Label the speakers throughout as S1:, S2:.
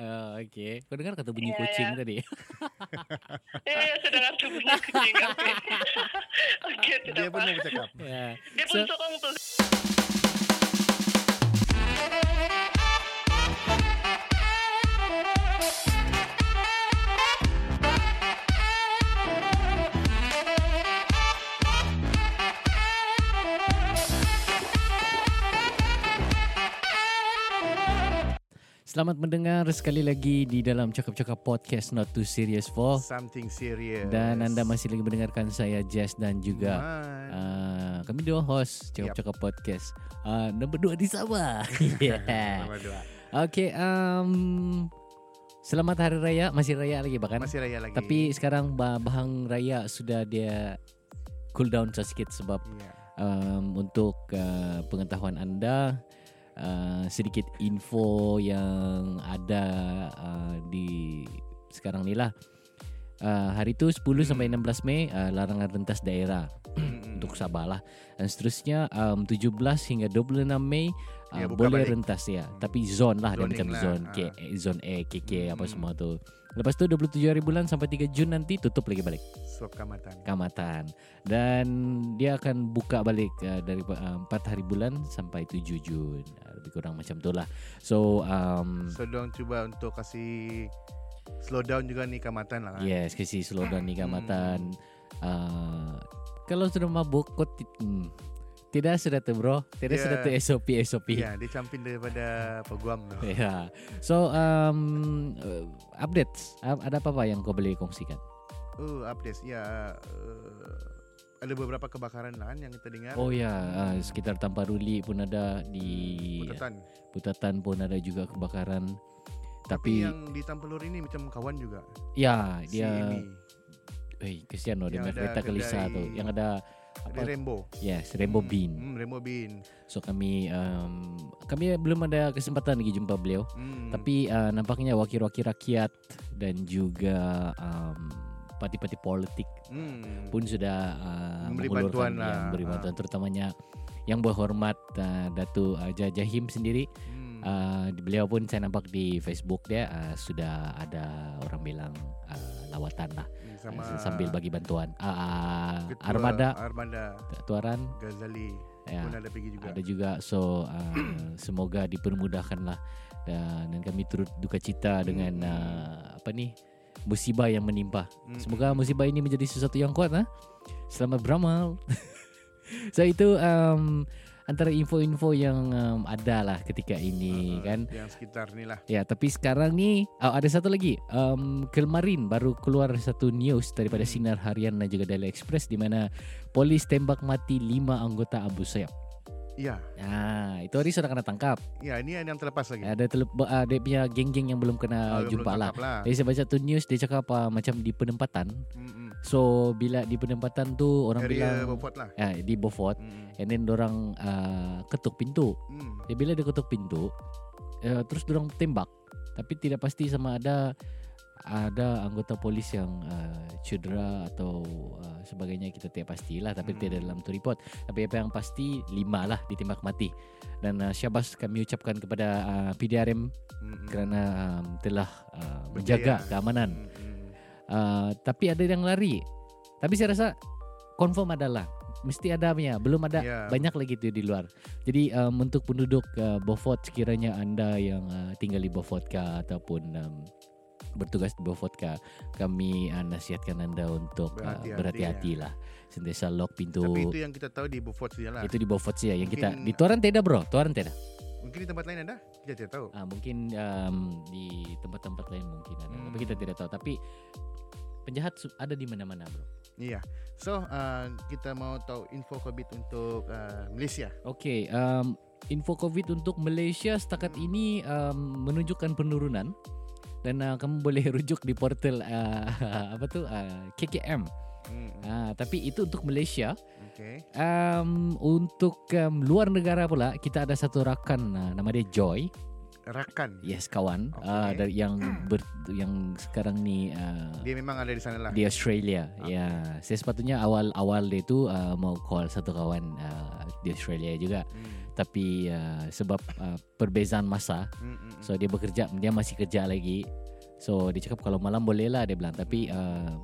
S1: Oh, Oke, kau dengar kata bunyi
S2: Iya,
S1: kucing
S2: iya.
S1: tadi?
S2: Ya, ya sudah ngerti bunyi kucing. Oke, Oke, tidak
S3: Dia pun mau bercakap.
S1: ya.
S2: Dia pun
S1: So-
S2: sokong tuh.
S1: Selamat mendengar sekali lagi di dalam cakap-cakap podcast Not Too Serious for
S3: Something serious.
S1: dan anda masih lagi mendengarkan saya Jess dan juga
S3: Man.
S1: uh, kami dua host cakap-cakap podcast. Uh, nombor dua di Sabah. yeah.
S3: Dua.
S1: Oke, um, selamat hari raya masih raya lagi bahkan.
S3: Masih raya lagi.
S1: Tapi sekarang bah- bahang raya sudah dia cool down sedikit sebab
S3: Iya.
S1: um, untuk uh, pengetahuan anda uh, sedikit info yang ada uh, di sekarang ni lah. Uh, hari tu 10 sampai 16 Mei uh, larangan rentas daerah
S3: Mm-mm.
S1: untuk Sabah lah. Dan seterusnya um, 17 hingga 26 Mei uh,
S3: Ya,
S1: boleh
S3: balik.
S1: rentas ya.
S3: Hmm.
S1: Tapi zone lah dia
S3: Zoning
S1: macam
S3: lah,
S1: zone K,
S3: ah.
S1: zone A, KK apa
S3: Hmm.
S1: semua tu. Lepas tu 27 hari bulan sampai 3 Jun nanti tutup lagi balik.
S3: Suap kamatan.
S1: kamatan. Dan dia akan buka balik uh, dari uh, 4 hari bulan sampai 7 Jun. Uh, lebih kurang macam tu lah. So um,
S3: So dong cuba untuk kasih slow down juga nih kamatan lah kan.
S1: yes kasi slow down ni kamatan. Uh, kalau sudah mabuk ti- hmm, tidak sudah tu bro tidak
S3: Yeah.
S1: sudah tu SOP SOP
S3: Iya, dia campin daripada peguam tu.
S1: Ya. So um, uh, updates ada apa apa yang kau boleh kongsikan?
S3: Oh, updates. Ya, uh, ada beberapa kebakaran lah kan yang kita dengar.
S1: Oh ya, uh, sekitar Tamparuli pun ada di
S3: Putatan.
S1: Putatan pun ada juga kebakaran.
S3: Tapi
S1: Tapi,
S3: yang di Tampelur ini macam kawan juga.
S1: ya
S3: Si
S1: dia
S3: Amy.
S1: eh kesian loh
S3: ada
S1: kereta kelisa
S3: kedai-
S1: tu yang ada Apa?
S3: Rainbow.
S1: Yes, Rainbow
S3: Hmm,
S1: Bean.
S3: Hmm, Rainbow Bean.
S1: So kami um, kami belum ada kesempatan lagi jumpa beliau.
S3: Hmm.
S1: Tapi uh, nampaknya wakil-wakil rakyat dan juga um, parti-parti politik
S3: hmm.
S1: pun sudah uh,
S3: Memberi bantuan
S1: yang
S3: lah. Ah.
S1: bantuan terutamanya yang berhormat uh, Datu uh, Jah- Jahim sendiri
S3: Hmm.
S1: uh, beliau pun saya nampak di Facebook dia uh, sudah ada orang bilang uh, lawatan lah
S3: sama
S1: sambil bagi bantuan. Uh,
S3: Ketua
S1: Armada.
S3: Armada.
S1: Tuaran
S3: Ghazali
S1: ya.
S3: pun ada pergi juga.
S1: ada juga. So uh, semoga dipermudahkan lah dan, dan kami turut duka cita dengan
S3: Hmm.
S1: uh, apa ni musibah yang menimpa.
S3: Hmm.
S1: Semoga musibah ini menjadi sesuatu yang kuat ha? Selamat beramal. So itu um, Antara info-info yang um, ada lah ketika ini
S3: Uh,
S1: kan
S3: Yang sekitar ni lah.
S1: Ya tapi sekarang ni oh, Ada satu lagi um, Kemarin baru keluar satu news Daripada
S3: Hmm.
S1: Sinar Harian dan juga Daily Express di mana Polis tembak mati lima anggota Abu Sayyaf
S3: Ya,
S1: Nah itu hari sudah kena tangkap
S3: ya ini yang terlepas lagi.
S1: Ada telep, uh, dia punya geng-geng yang belum kena
S3: belum
S1: jumpa lah
S3: tangkap lah.
S1: Jadi saya baca tu news Dia cakap uh, macam di penempatan
S3: Mm-mm.
S1: So bila di penempatan tu orang
S3: Area
S1: bilang
S3: Beaufort lah.
S1: ya, di Beaufort
S3: Mm-mm.
S1: and then orang uh, ketuk pintu.
S3: Mm.
S1: Ya, bila dia ketuk pintu uh, terus orang tembak. Tapi tidak pasti sama ada ada anggota polis yang uh, cedera atau uh, sebagainya kita tidak pastilah tapi
S3: Hmm.
S1: tidak dalam tu report. Tapi apa yang pasti lima lah ditembak mati. Dan uh, syabas kami ucapkan kepada uh, PDRM
S3: Mm-mm.
S1: kerana um, telah uh,
S3: Berjaya.
S1: menjaga keamanan
S3: Mm-mm.
S1: Uh, tapi ada yang lari. Tapi saya rasa confirm adalah mesti ada punya. Belum ada
S3: Ya.
S1: banyak lagi tu di luar. Jadi um, untuk penduduk uh, Beaufort sekiranya anda yang uh, tinggal di Beaufort kah ataupun um, bertugas di Beaufort kah, kami uh, nasihatkan anda untuk uh,
S3: Berhati-hati,
S1: berhati-hati lah. Sentiasa lock pintu.
S3: Tapi itu yang kita tahu di Beaufort saja lah.
S1: Itu di Beaufort saja yang kita
S3: Mungkin-
S1: di Tuaran tidak bro, Tuaran tidak.
S3: Mungkin di tempat lain ada? Kita tidak tahu.
S1: Ah, mungkin um, di tempat-tempat lain mungkin ada,
S3: Hmm.
S1: tapi kita tidak tahu. Tapi penjahat ada di mana-mana bro.
S3: Iya. So, uh, kita mau tahu info COVID untuk uh, Malaysia.
S1: Okey, um, info COVID untuk Malaysia setakat ini um, menunjukkan penurunan dan uh, kamu boleh rujuk di portal uh, apa tu uh, KKM.
S3: Mm.
S1: Uh, tapi itu untuk Malaysia.
S3: Okay.
S1: Um, untuk um, luar negara pula kita ada satu rakan uh, nama dia Joy.
S3: Rakan.
S1: Yes, kawan.
S3: Okay.
S1: Uh, dari yang ber, yang sekarang ni uh,
S3: Dia memang ada di sana lah.
S1: di Australia.
S3: Okay.
S1: Ya, saya sepatutnya awal-awal dia tu uh, mau call satu kawan uh, di Australia juga.
S3: Hmm.
S1: Tapi uh, sebab uh, perbezaan masa,
S3: Hmm, hmm, hmm.
S1: so dia bekerja, dia masih kerja lagi. So dia cakap kalau malam boleh lah dia bilang. Tapi uh,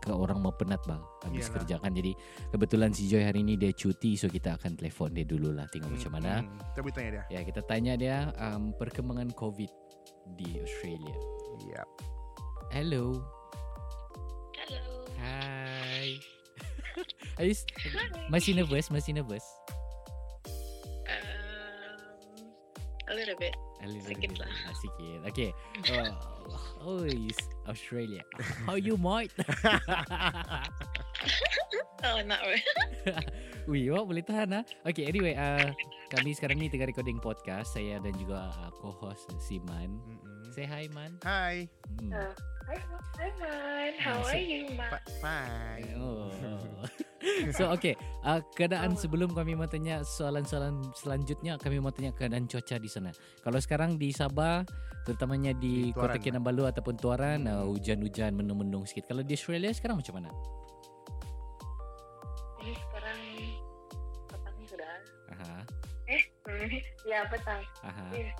S1: ke orang mau penat bang habis
S3: Iyalah.
S1: kerja kan jadi kebetulan si Joy hari ini dia cuti so kita akan telefon dia dulu lah tengok
S3: Hmm,
S1: macam mana
S3: hmm. Kita boleh tanya dia.
S1: ya kita tanya dia um, perkembangan covid di Australia
S3: Ya.
S1: hello
S4: Hello.
S1: Hai. Are you masih nervous? Masih nervous?
S4: A little bit.
S1: A little
S4: Sikit
S1: bit.
S4: lah.
S1: Ah, sikit. Okay. Uh, oh, is Australia. How you mate?
S4: Oh, not really.
S1: Wih, awak boleh tahan ah. Okay, anyway, uh, kami sekarang ni tengah recording podcast. Saya dan juga uh, co-host si Man.
S3: Hmm, hmm.
S1: Say hi, Man.
S3: Hai.
S1: Hmm.
S4: Uh, hi. How are you, man?
S3: Fine.
S1: Oh. so okay, uh, keadaan sebelum kami mau tanya soalan-soalan selanjutnya, kami mau tanya keadaan cuaca di sana. Kalau sekarang di Sabah, terutamanya di,
S3: Di
S1: Kota. Kinabalu ataupun Tuaran,
S3: Hmm.
S1: uh, hujan-hujan mendung-mendung sikit. Kalau di Australia sekarang macam mana?
S4: Ini sekarang petang sudah.
S1: Aha,
S4: Eh, ya petang.
S1: aha.
S4: Iya.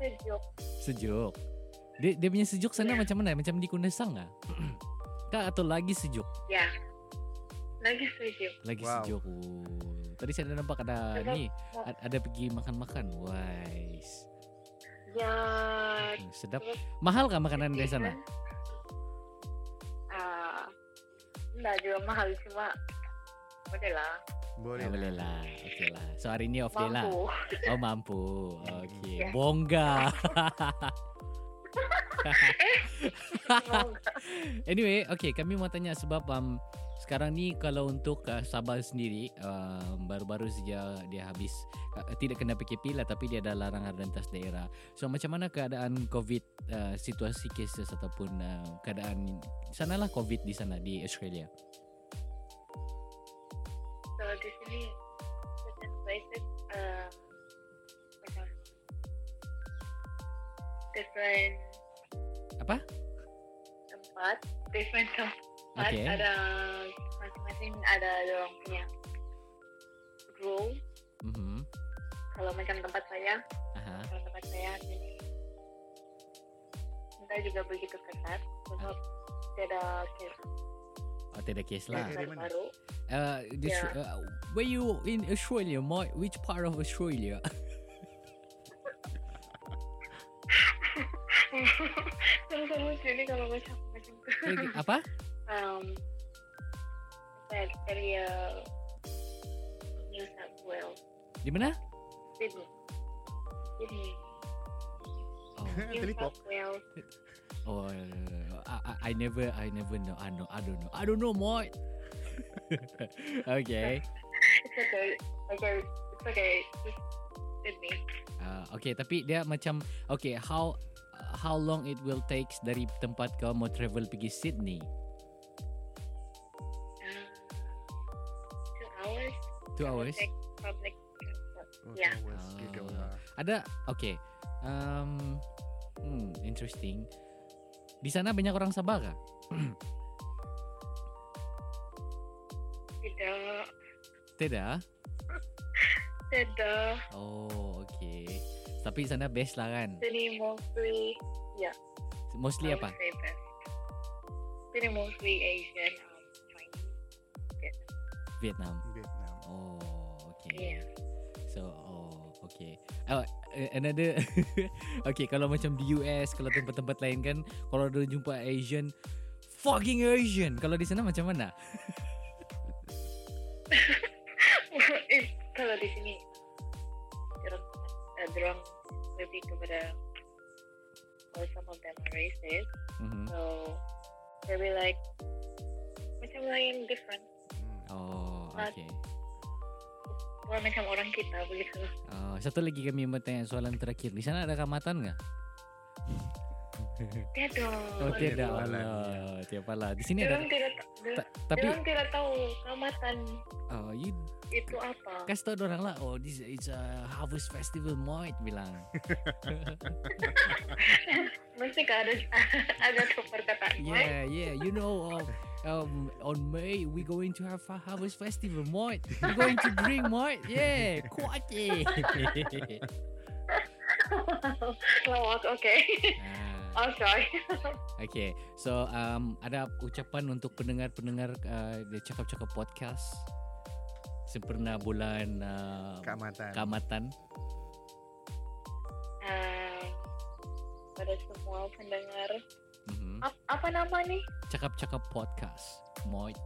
S4: Sejuk.
S1: Sejuk. Dia, dia punya sejuk sana
S4: Ya.
S1: macam mana? Macam di Kundasang ah? Kak atau lagi sejuk?
S4: Ya. Lagi sejuk.
S1: Lagi
S3: Wow.
S1: sejuk. Oh. Tadi saya ada nampak ada
S4: Sebab-
S1: ni, a- ada pergi makan-makan. Wais.
S4: Ya.
S1: Hmm, Sedap.
S4: Terus
S1: Mahal kah makanan di sana?
S4: Ah, enggak juga mahal cuma boleh lah.
S3: Boleh.
S1: Ya, boleh lah. Okey lah. So hari ni off day lah.
S4: Mampu.
S1: Oh mampu. Okey.
S4: Ya.
S1: Bongga.
S4: Semoga.
S1: anyway, okey kami mau tanya sebab um, sekarang ni kalau untuk uh, Sabah sendiri um, baru-baru saja dia habis uh, tidak kena PKP lah tapi dia ada larangan rentas daerah. So macam mana keadaan COVID uh, situasi cases ataupun uh, keadaan di sana lah COVID di sana di Australia.
S4: Kalau di sini different
S1: Apa?
S4: tempat, different tempat
S1: Okey.
S4: ada masing-masing ada orang punya rule.
S1: Mhm.
S4: Kalau macam tempat saya,
S1: Aha.
S4: kalau tempat saya sini kita juga begitu ketat sebab tidak case
S1: Oh, tidak case lah.
S3: Dari mana?
S1: Uh, this,
S4: Yeah.
S1: uh, were you in Australia? My, which part of Australia?
S4: Kalau lucu ini kalau macam macam tu.
S1: Apa?
S4: um, dari area New South Wales,
S1: Di mana?
S4: Sydney. Sydney,
S1: Oh,
S4: New. South Wales.
S1: oh, I, I, I never, I never know. I know, I don't know. I don't know, mate. okay.
S4: It's okay. Okay. It's okay. Just Sydney.
S1: Uh, okay, tapi dia macam okay, how how long it will take dari tempat kau mau travel pergi Sydney?
S4: Uh, two hours.
S1: Two hours.
S4: Public transport.
S3: Oh,
S4: Yeah.
S1: Ah. Ada okay. Um, hmm, interesting. Di sana banyak orang Sabah kah?
S4: Tidak.
S1: Tidak.
S4: Tidak.
S1: Oh, okay. Tapi sana best lah kan?
S4: Sydney mostly.
S1: Mostly
S4: I
S1: apa?
S4: Sydney mostly Asian. Um, Chinese.
S1: Vietnam.
S3: Vietnam.
S1: Oh, okay.
S4: Yeah.
S1: So, oh, okay. Oh, another Okay, kalau macam di US, kalau tempat-tempat lain kan kalau ada jumpa Asian fucking Asian. Kalau di sana macam mana?
S4: Di sini orang uh, orang lebih kepada well, some of them are racist
S1: Mhm.
S4: so they be like macam lain different.
S1: Oh,
S4: But-
S1: okay.
S4: Bukan macam orang kita begitu
S1: Oh, satu lagi kami mau tanya soalan terakhir. Di sana ada kamatan nggak?
S4: tidak
S1: Oh,
S3: Ada
S1: tidak. Allah, tiap lah. Di sini ada
S4: orang tidak ta-
S1: ta- tapi
S4: orang tidak tahu kamatan
S1: oh, you
S2: itu apa?
S1: Kasih tau orang lah, oh this is a harvest festival Moit bilang.
S2: Mesti ada ada tuh perkataan.
S1: Yeah, yeah. You know, um, um, on May we going to have a harvest festival, Moit. We're going to drink, Moit. Yeah, kuat eh.
S2: oh, oke.
S1: Ah,
S2: Oh, sorry.
S1: okay, so um, ada ucapan untuk pendengar-pendengar uh, di cakap-cakap podcast sempurna bulan uh,
S3: Keamatan.
S1: Kamatan.
S2: Ah, pada semua pendengar.
S1: Mhm.
S2: Ap- apa nama nih?
S1: Cakap-cakap podcast, Moit.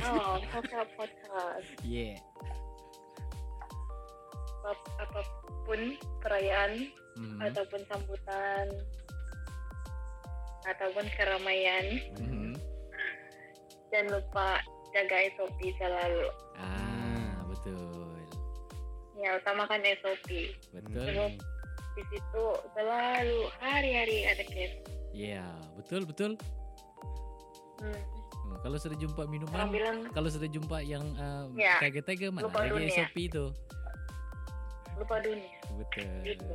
S2: Oh, podcast podcast.
S1: Yeah.
S2: Ap- apa pun perayaan
S1: Mhm.
S2: ataupun sambutan ataupun keramaian,
S1: Mhm.
S2: jangan lupa jaga SOP selalu.
S1: Ah.
S2: Ya, utamakan SOP.
S1: Betul.
S2: Di situ selalu hari-hari ada case.
S1: Yeah, betul betul.
S2: Hmm.
S1: Hmm, kalau sudah jumpa minuman,
S2: bilang
S1: kalau sudah jumpa yang uh,
S2: Ya,
S1: tega-tega mana
S2: lupa
S1: lagi
S2: dunia.
S1: SOP tu.
S2: lupa dunia.
S1: Betul.
S2: Gitu.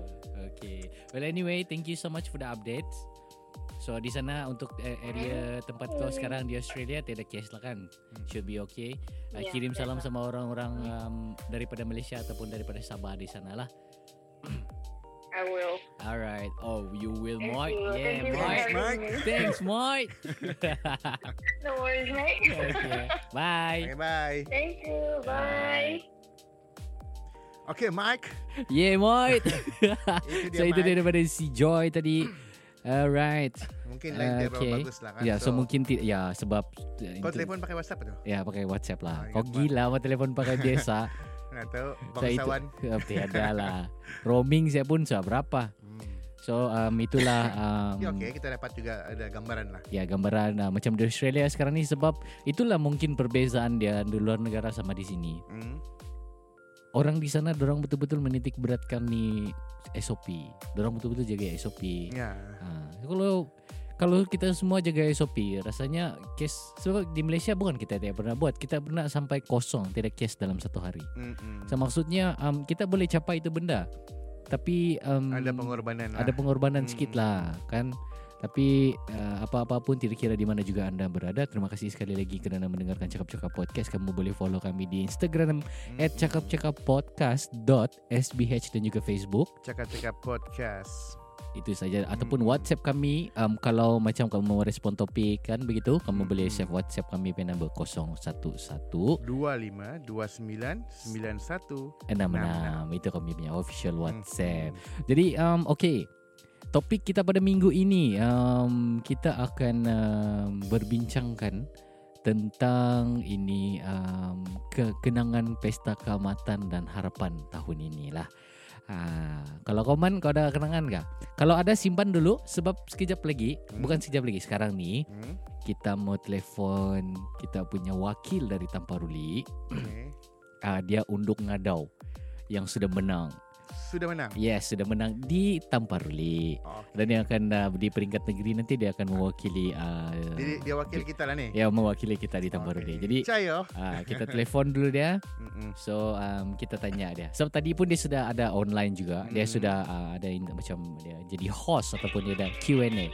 S1: Okay. Well anyway, thank you so much for the updates. So di sana untuk uh, area tempat kau sekarang di Australia tiada case lah kan? Should be okay. Uh,
S2: Ya,
S1: kirim salam
S2: biasa.
S1: sama orang-orang um, daripada Malaysia ataupun daripada Sabah di sana lah.
S2: I will.
S1: Alright. Oh, you will,
S2: Thank
S1: Mike.
S2: you.
S1: Yeah,
S2: Thank you
S1: Mike.
S3: Mike.
S1: Thanks, Mike.
S2: No worries, mate.
S1: okay. Bye.
S3: Okay, bye.
S2: Thank you. Bye.
S3: Okay, Mike.
S1: Yeah, Mike.
S3: Itu dia,
S1: so itu dia
S3: Mike.
S1: daripada si Joy tadi. Alright.
S3: Mungkin dia
S1: Okay.
S3: bagus lah kan.
S1: Ya, so, mungkin ti- ya sebab
S3: Kau telefon pakai WhatsApp tu?
S1: Ya pakai WhatsApp lah.
S3: Ah,
S1: Kau
S3: ingat,
S1: gila apa telefon pakai biasa.
S3: Nak tahu
S1: so itu
S3: bangsawan.
S1: Eh, tiada lah. Roaming saya pun sudah berapa.
S3: Hmm.
S1: So um, itulah um,
S3: Ya, okay, kita dapat juga ada gambaran lah.
S1: ya gambaran uh, macam di Australia sekarang ni sebab itulah mungkin perbezaan dia di luar negara sama di sini.
S3: Hmm.
S1: Orang di sana orang betul-betul menitik beratkan ni SOP. Orang betul-betul jaga SOP.
S3: Ya.
S1: Ha, kalau kalau kita semua jaga SOP, rasanya case sebab di Malaysia bukan kita tidak pernah buat, kita pernah sampai kosong tidak case dalam satu hari.
S3: Mm-mm.
S1: So maksudnya um, kita boleh capai itu benda, tapi um,
S3: Ada pengorbanan lah.
S1: ada pengorbanan
S3: Hmm.
S1: sikit lah kan. Tapi uh, apa-apa pun tidak kira di mana juga anda berada. Terima kasih sekali lagi kerana mendengarkan cakap-cakap podcast. Kamu boleh follow kami di Instagram
S3: Hmm.
S1: at cakap-cakap-podcast.sbh dan juga Facebook.
S3: Cakap-cakap podcast.
S1: Itu saja ataupun
S3: Hmm.
S1: WhatsApp kami um, kalau macam kamu mau respon topik kan begitu kamu
S3: Hmm.
S1: boleh save WhatsApp kami pada number 011
S3: 25 29 91
S1: 66 itu kami punya official WhatsApp.
S3: Hmm.
S1: Jadi um, okay topik kita pada minggu ini um, kita akan um, berbincangkan tentang ini um, kekenangan pesta keamatan dan harapan tahun inilah. Ah, kalau kau man kau ada kenangan gak? Kalau ada simpan dulu sebab sekejap lagi,
S3: Hmm.
S1: bukan sekejap lagi sekarang ni
S3: Hmm.
S1: kita mau telefon kita punya wakil dari Tamparuli.
S3: Okay.
S1: Ah, dia unduk ngadau yang sudah menang.
S3: Sudah menang.
S1: Yes, sudah menang di Tamparuli.
S3: Oh,
S1: Dan yang akan uh, di peringkat negeri nanti dia akan mewakili uh,
S3: Jadi dia wakil kita lah ni.
S1: ya mewakili kita di Tamparuli.
S3: Okay.
S1: Jadi
S3: Percaya.
S1: uh, kita telefon dulu dia.
S3: Mm-mm.
S1: So um, kita tanya dia. Sebab tadi pun dia sudah ada online juga. Dia
S3: Hmm.
S1: sudah uh, ada in, macam dia jadi host ataupun dia ada Q&A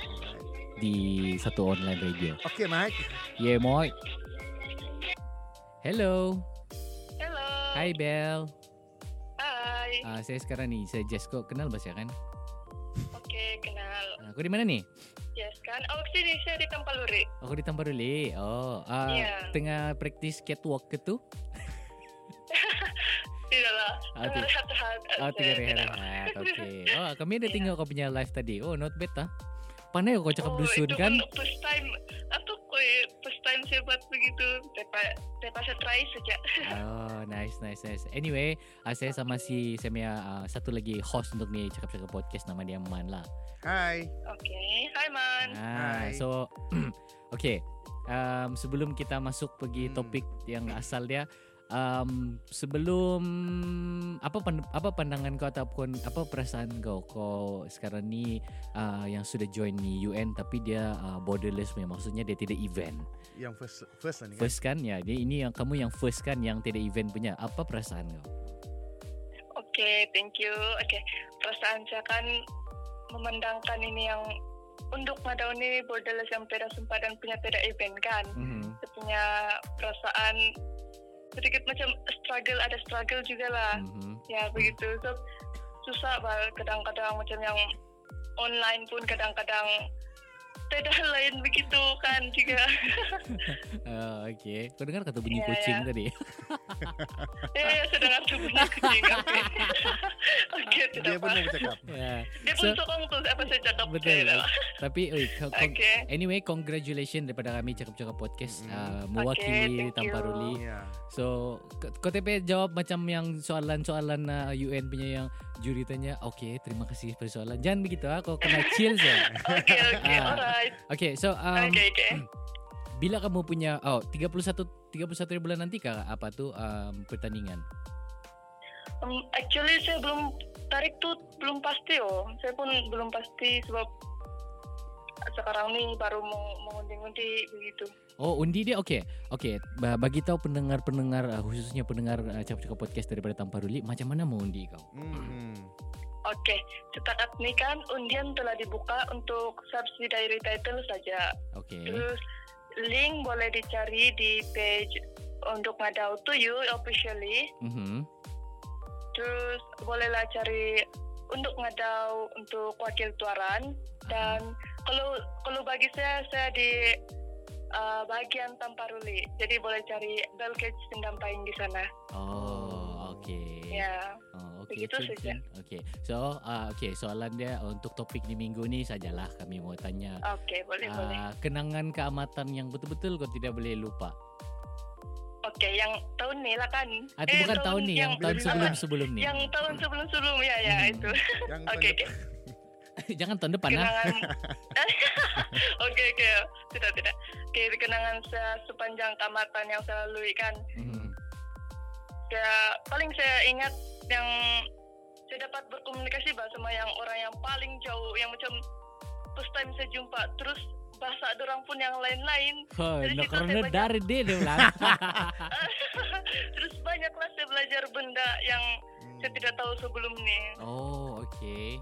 S1: di satu online radio.
S3: Okay, Mike.
S1: Yeah, Moy. Hello.
S2: Hello.
S1: Hi Bel.
S2: Hai.
S1: Uh, saya sekarang ni saya kau kenal bahasa kan?
S2: Oke, kenal.
S1: Uh, kau di mana ni?
S2: Yes kan? Oh, sini saya di Tampaluri.
S1: Aku di Tamparuli. Oh, uh,
S2: Iya.
S1: tengah praktis catwalk ke tu?
S2: Tidak lah.
S1: Ah,
S2: Tengah
S1: ti-
S2: rehat-rehat.
S1: Oh, tiga. Okey. Oh, kami ada tengok kau punya live tadi. Oh, not bad ah. Pandai kau cakap
S2: oh,
S1: dusun
S2: itu
S1: kan?
S2: First time. Kau first time saya buat begitu. Tepa, tepa saya try saja.
S1: Oh, nice, nice, nice. Anyway, uh, saya sama si saya punya uh, satu lagi host untuk ni cakap-cakap podcast nama dia Man lah.
S3: Hai.
S2: Oke. Hai Man.
S1: Ah,
S3: Hai.
S1: so okay. Um, sebelum kita masuk pergi
S3: Hmm.
S1: topik yang asal dia, um, sebelum apa apa pandangan kau ataupun apa perasaan kau kau sekarang ni uh, yang sudah join ni UN tapi dia uh, borderless punya maksudnya dia tidak event.
S3: Yang first first lah kan.
S1: First kan ya, dia ini yang kamu yang first kan yang tidak event punya. Apa perasaan kau?
S5: Oke, thank you. Oke, perasaan saya kan memandangkan ini yang untuk ngadau ini borderless yang tidak sempat dan punya tidak event kan.
S1: Mhm.
S5: Saya punya perasaan sedikit macam struggle, ada struggle juga lah.
S1: Mhm.
S5: Ya begitu. So, susah bal kadang-kadang macam yang online pun kadang-kadang tidak lain begitu kan juga.
S1: Uh, okay. Kau dengar kata bunyi
S5: Ya,
S1: kucing
S5: ya.
S1: tadi?
S5: ya, ya sedang aku punya kucing. Oke, Oke,
S3: Dia
S5: tidak
S3: pun
S5: apa.
S3: mau bercakap.
S1: ya.
S5: Dia pun
S1: So-
S5: sokong tuh apa saya cakap.
S1: Betul.
S5: saya.
S1: Tapi oi,
S5: Oke.
S1: Anyway, congratulations daripada kami cakap-cakap podcast
S3: Mhm.
S1: uh, mewakili
S5: thank
S1: Tanpa
S5: you.
S1: Ruli.
S3: Ya.
S1: So, kau TP jawab macam yang soalan-soalan uh, UN punya yang juri tanya, "Okey, terima kasih pada soalan." Jangan begitu ah, kau kena chill saja.
S5: Oke, oke, alright.
S1: Okay, so um,
S5: Oke, oke.
S1: bila kamu punya oh 31 31 bulan nanti kah apa tuh um, pertandingan?
S5: Um, actually saya belum tarik tuh belum pasti oh. Saya pun belum pasti sebab sekarang nih baru mau mengundi-undi begitu.
S1: Oh, undi dia okey. Okey, ba- bagi tahu pendengar-pendengar uh, khususnya pendengar uh, cakap-cakap podcast daripada Tanpa Ruli, macam mana mau undi kau?
S3: Mhm.
S5: Oke, setakat ini kan undian telah dibuka untuk subsidiary title saja.
S1: Okey.
S5: Terus link boleh dicari di page untuk ngadau to you officially.
S1: Mhm.
S5: Terus bolehlah cari untuk ngadau untuk wakil tuaran dan kalau kalau bagi saya saya di uh, bagian Tamparuli. Jadi boleh cari Belkage Pendamping di sana.
S1: Oh, okey.
S5: Ya.
S1: Oh, okey.
S5: Begitu saja.
S1: Cun. Okey. So, uh, okey, soalan dia untuk topik di minggu ni sajalah kami mau tanya.
S5: Oke, boleh boleh.
S1: Uh, kenangan keamatan yang betul-betul kau tidak boleh lupa.
S5: Oke, yang tahun ini lah kan.
S1: Ah, itu bukan tahun, ni, yang, tahun
S3: yang-
S1: sebelum-sebelum ni.
S5: Yang tahun sebelum-sebelum ya ya
S1: Hmm.
S5: itu. Oke, oke.
S1: Jangan tahun depan ah.
S5: kenangan oke oke tidak tidak oke kenangan saya sepanjang tamatan yang saya lalui kan
S1: Mhm.
S5: saya paling saya ingat yang saya dapat berkomunikasi bah sama yang orang yang paling jauh yang macam first time saya jumpa terus bahasa dorang pun yang lain-lain
S1: Oh,
S5: Dari
S1: no, karena
S5: saya banyak-
S1: dari dia dia bilang.
S5: terus banyaklah saya belajar benda yang
S3: Hmm.
S5: saya tidak tahu sebelum ini
S1: oh, okey.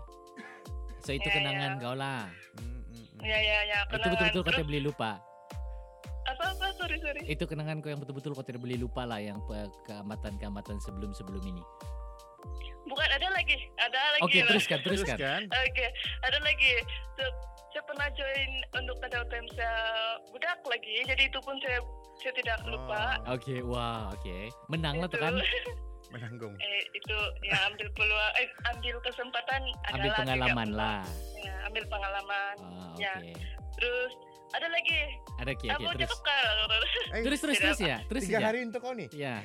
S1: So itu
S5: Ya,
S1: kenangan
S5: ya.
S1: kau lah.
S3: Hmm, hmm, hmm.
S5: ya ya ya
S1: Itu betul-betul kau tidak boleh lupa.
S5: apa apa sorry sorry
S1: Itu kenangan kau yang betul-betul kau tidak boleh lupa lah yang keamatan-keamatan sebelum-sebelum ini.
S5: bukan ada lagi ada lagi
S1: Okey,
S5: lah.
S1: teruskan, teruskan.
S3: Teruskan.
S5: Oke, ada lagi. So, saya pernah join untuk pada time saya budak lagi, jadi itu pun saya saya tidak lupa.
S3: Oh,
S1: Okey, wah, okey. Menang lah tu
S5: Itu.
S1: kan.
S3: menanggung.
S5: eh, itu ya ambil peluang, eh, ambil kesempatan.
S1: Ambil
S5: adalah
S1: pengalaman
S5: juga.
S1: lah.
S5: Ya, ambil pengalaman.
S1: Ah,
S5: Ya. Terus ada lagi.
S1: Ada okey,
S5: Aku
S1: okey, terus.
S5: cakap kan.
S3: Eh,
S1: Terus terus terus ya. Terus
S3: tiga
S1: ya.
S3: hari untuk kau nih.
S1: Ya.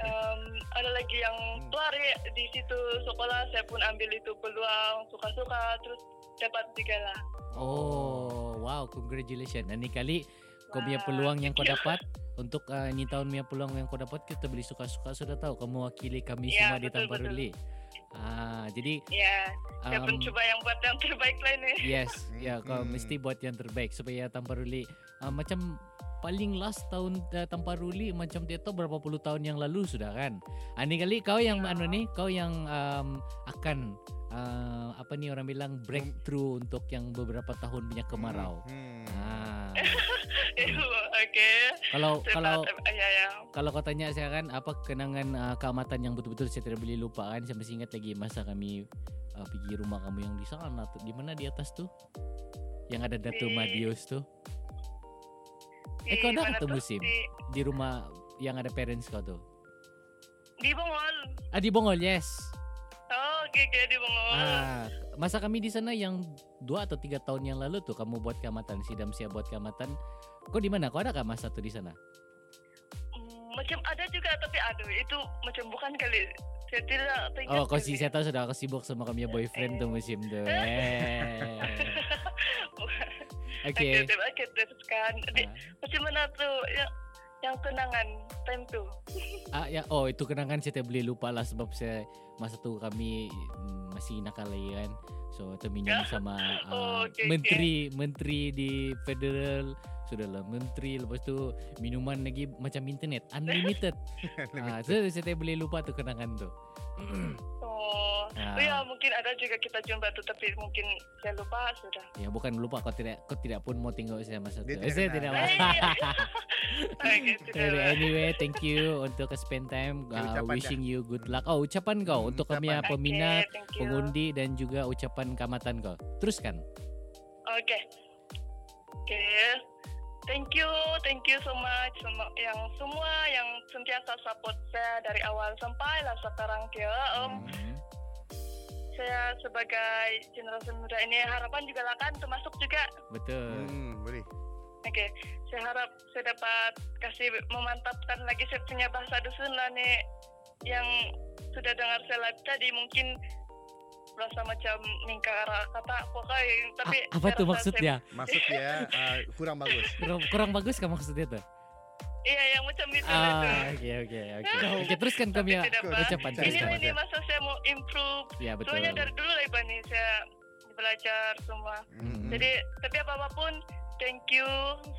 S5: Em, ada lagi yang
S3: Hmm.
S5: pelari di situ sekolah saya pun ambil itu peluang suka-suka terus dapat tiga lah.
S1: Oh, wow, congratulations. Dan ni kali kau punya peluang yang kau
S5: you.
S1: dapat untuk uh, ni tahun punya peluang yang kau dapat kita beli suka-suka sudah tahu kamu wakili kami
S5: Ya,
S1: semua di
S5: betul,
S1: Tanpa
S5: betul.
S1: Ruli. Ah, jadi
S5: Ya, saya
S1: um,
S5: coba yang buat yang terbaik lah ini.
S1: Yes, ya kau
S3: Hmm.
S1: mesti buat yang terbaik supaya Tanpa Ruli uh, macam paling last tahun uh, Tanpa Ruli macam dia tahu berapa puluh tahun yang lalu sudah kan. Ah, ni kali kau yang
S5: Ya.
S1: anu ni, kau yang um, akan uh, apa ni orang bilang breakthrough untuk yang beberapa tahun punya kemarau.
S3: Hmm.
S1: Ah.
S5: Oke.
S1: Kalau kalau
S5: tak- ya ya.
S1: kalau kau tanya saya kan apa kenangan uh, keamatan yang betul-betul saya tidak boleh lupa kan saya masih ingat lagi masa kami uh, pergi rumah kamu yang di sana tuh di mana di atas tuh yang ada Datu
S5: Di-
S1: Madius tuh
S5: Di
S1: Eh, kau ada
S5: mana
S1: ketemu? SIM?
S5: Di,
S1: di rumah yang ada parents kau tuh
S5: di Bongol.
S1: ah di Bongol yes
S5: Oh, oke oke di Bongol.
S1: ah masa kami di sana yang dua atau tiga tahun yang lalu tuh kamu buat keamatan sidam siap buat keamatan kau di mana kau ada kah masa tuh di sana
S5: Hmm, macam ada juga tapi aduh itu macam bukan kali. Saya tidak
S1: oh kau sih saya tahu sudah kau sibuk sama kami punya boyfriend tuh musim tuh eh
S5: Oke,
S1: oke
S5: oke, oke, teruskan. Di,
S1: Ah.
S5: macam mana tuh? Ya, yang kenangan time.
S1: Ah ya, oh itu kenangan saya boleh lupa lah sebab saya masa tu kami mm, masih nakal lagi kan. So terminum sama
S5: Oh,
S1: ah,
S5: okey,
S1: menteri menteri di federal sudahlah menteri lepas tu minuman lagi macam internet unlimited. ah, so saya boleh lupa tu kenangan
S5: Oh, oh ya mungkin ada juga kita jumpa tu tapi mungkin saya lupa sudah.
S1: Ya bukan lupa kau tidak kau tidak pun mau tengok saya
S3: tidak
S1: saya tidak
S5: Eh, okay, tidak
S1: Anyway, thank you untuk spend time.
S3: Okay,
S1: Uh,
S3: ucapan
S1: wishing you good luck. Oh, ucapan kau
S3: Hmm,
S1: untuk kami yang peminat,
S5: Okay,
S1: pengundi dan juga ucapan kamatan kau. Teruskan.
S5: Okay. Okay. Thank you, thank you so much semua yang semua yang sentiasa support saya dari awal sampai lah sekarang ke. Um,
S1: Hmm.
S5: Saya sebagai generasi muda ini harapan juga lah kan termasuk juga.
S1: Betul.
S3: Hmm, boleh.
S5: Oke, saya harap saya dapat kasih memantapkan lagi saya punya bahasa dusun lah nih yang sudah dengar saya live tadi mungkin berasa macam mingka arah kata pokoknya tapi
S1: A- apa
S5: saya
S1: tuh maksudnya?
S3: Masuk ya uh, kurang bagus.
S1: Kurang, kurang bagus kan maksudnya tuh?
S5: Saya, iya yang macam itu.
S1: Ah, oke oke oke. Oke, teruskan kami ya. Ucapan
S3: Ini
S5: Ini
S1: teruskan.
S3: Mas,
S5: ini masa saya mau improve.
S1: Ya betul.
S5: Soalnya dari dulu lah Iban nih saya belajar semua.
S3: Hmm.
S5: Jadi tapi apa apa pun thank you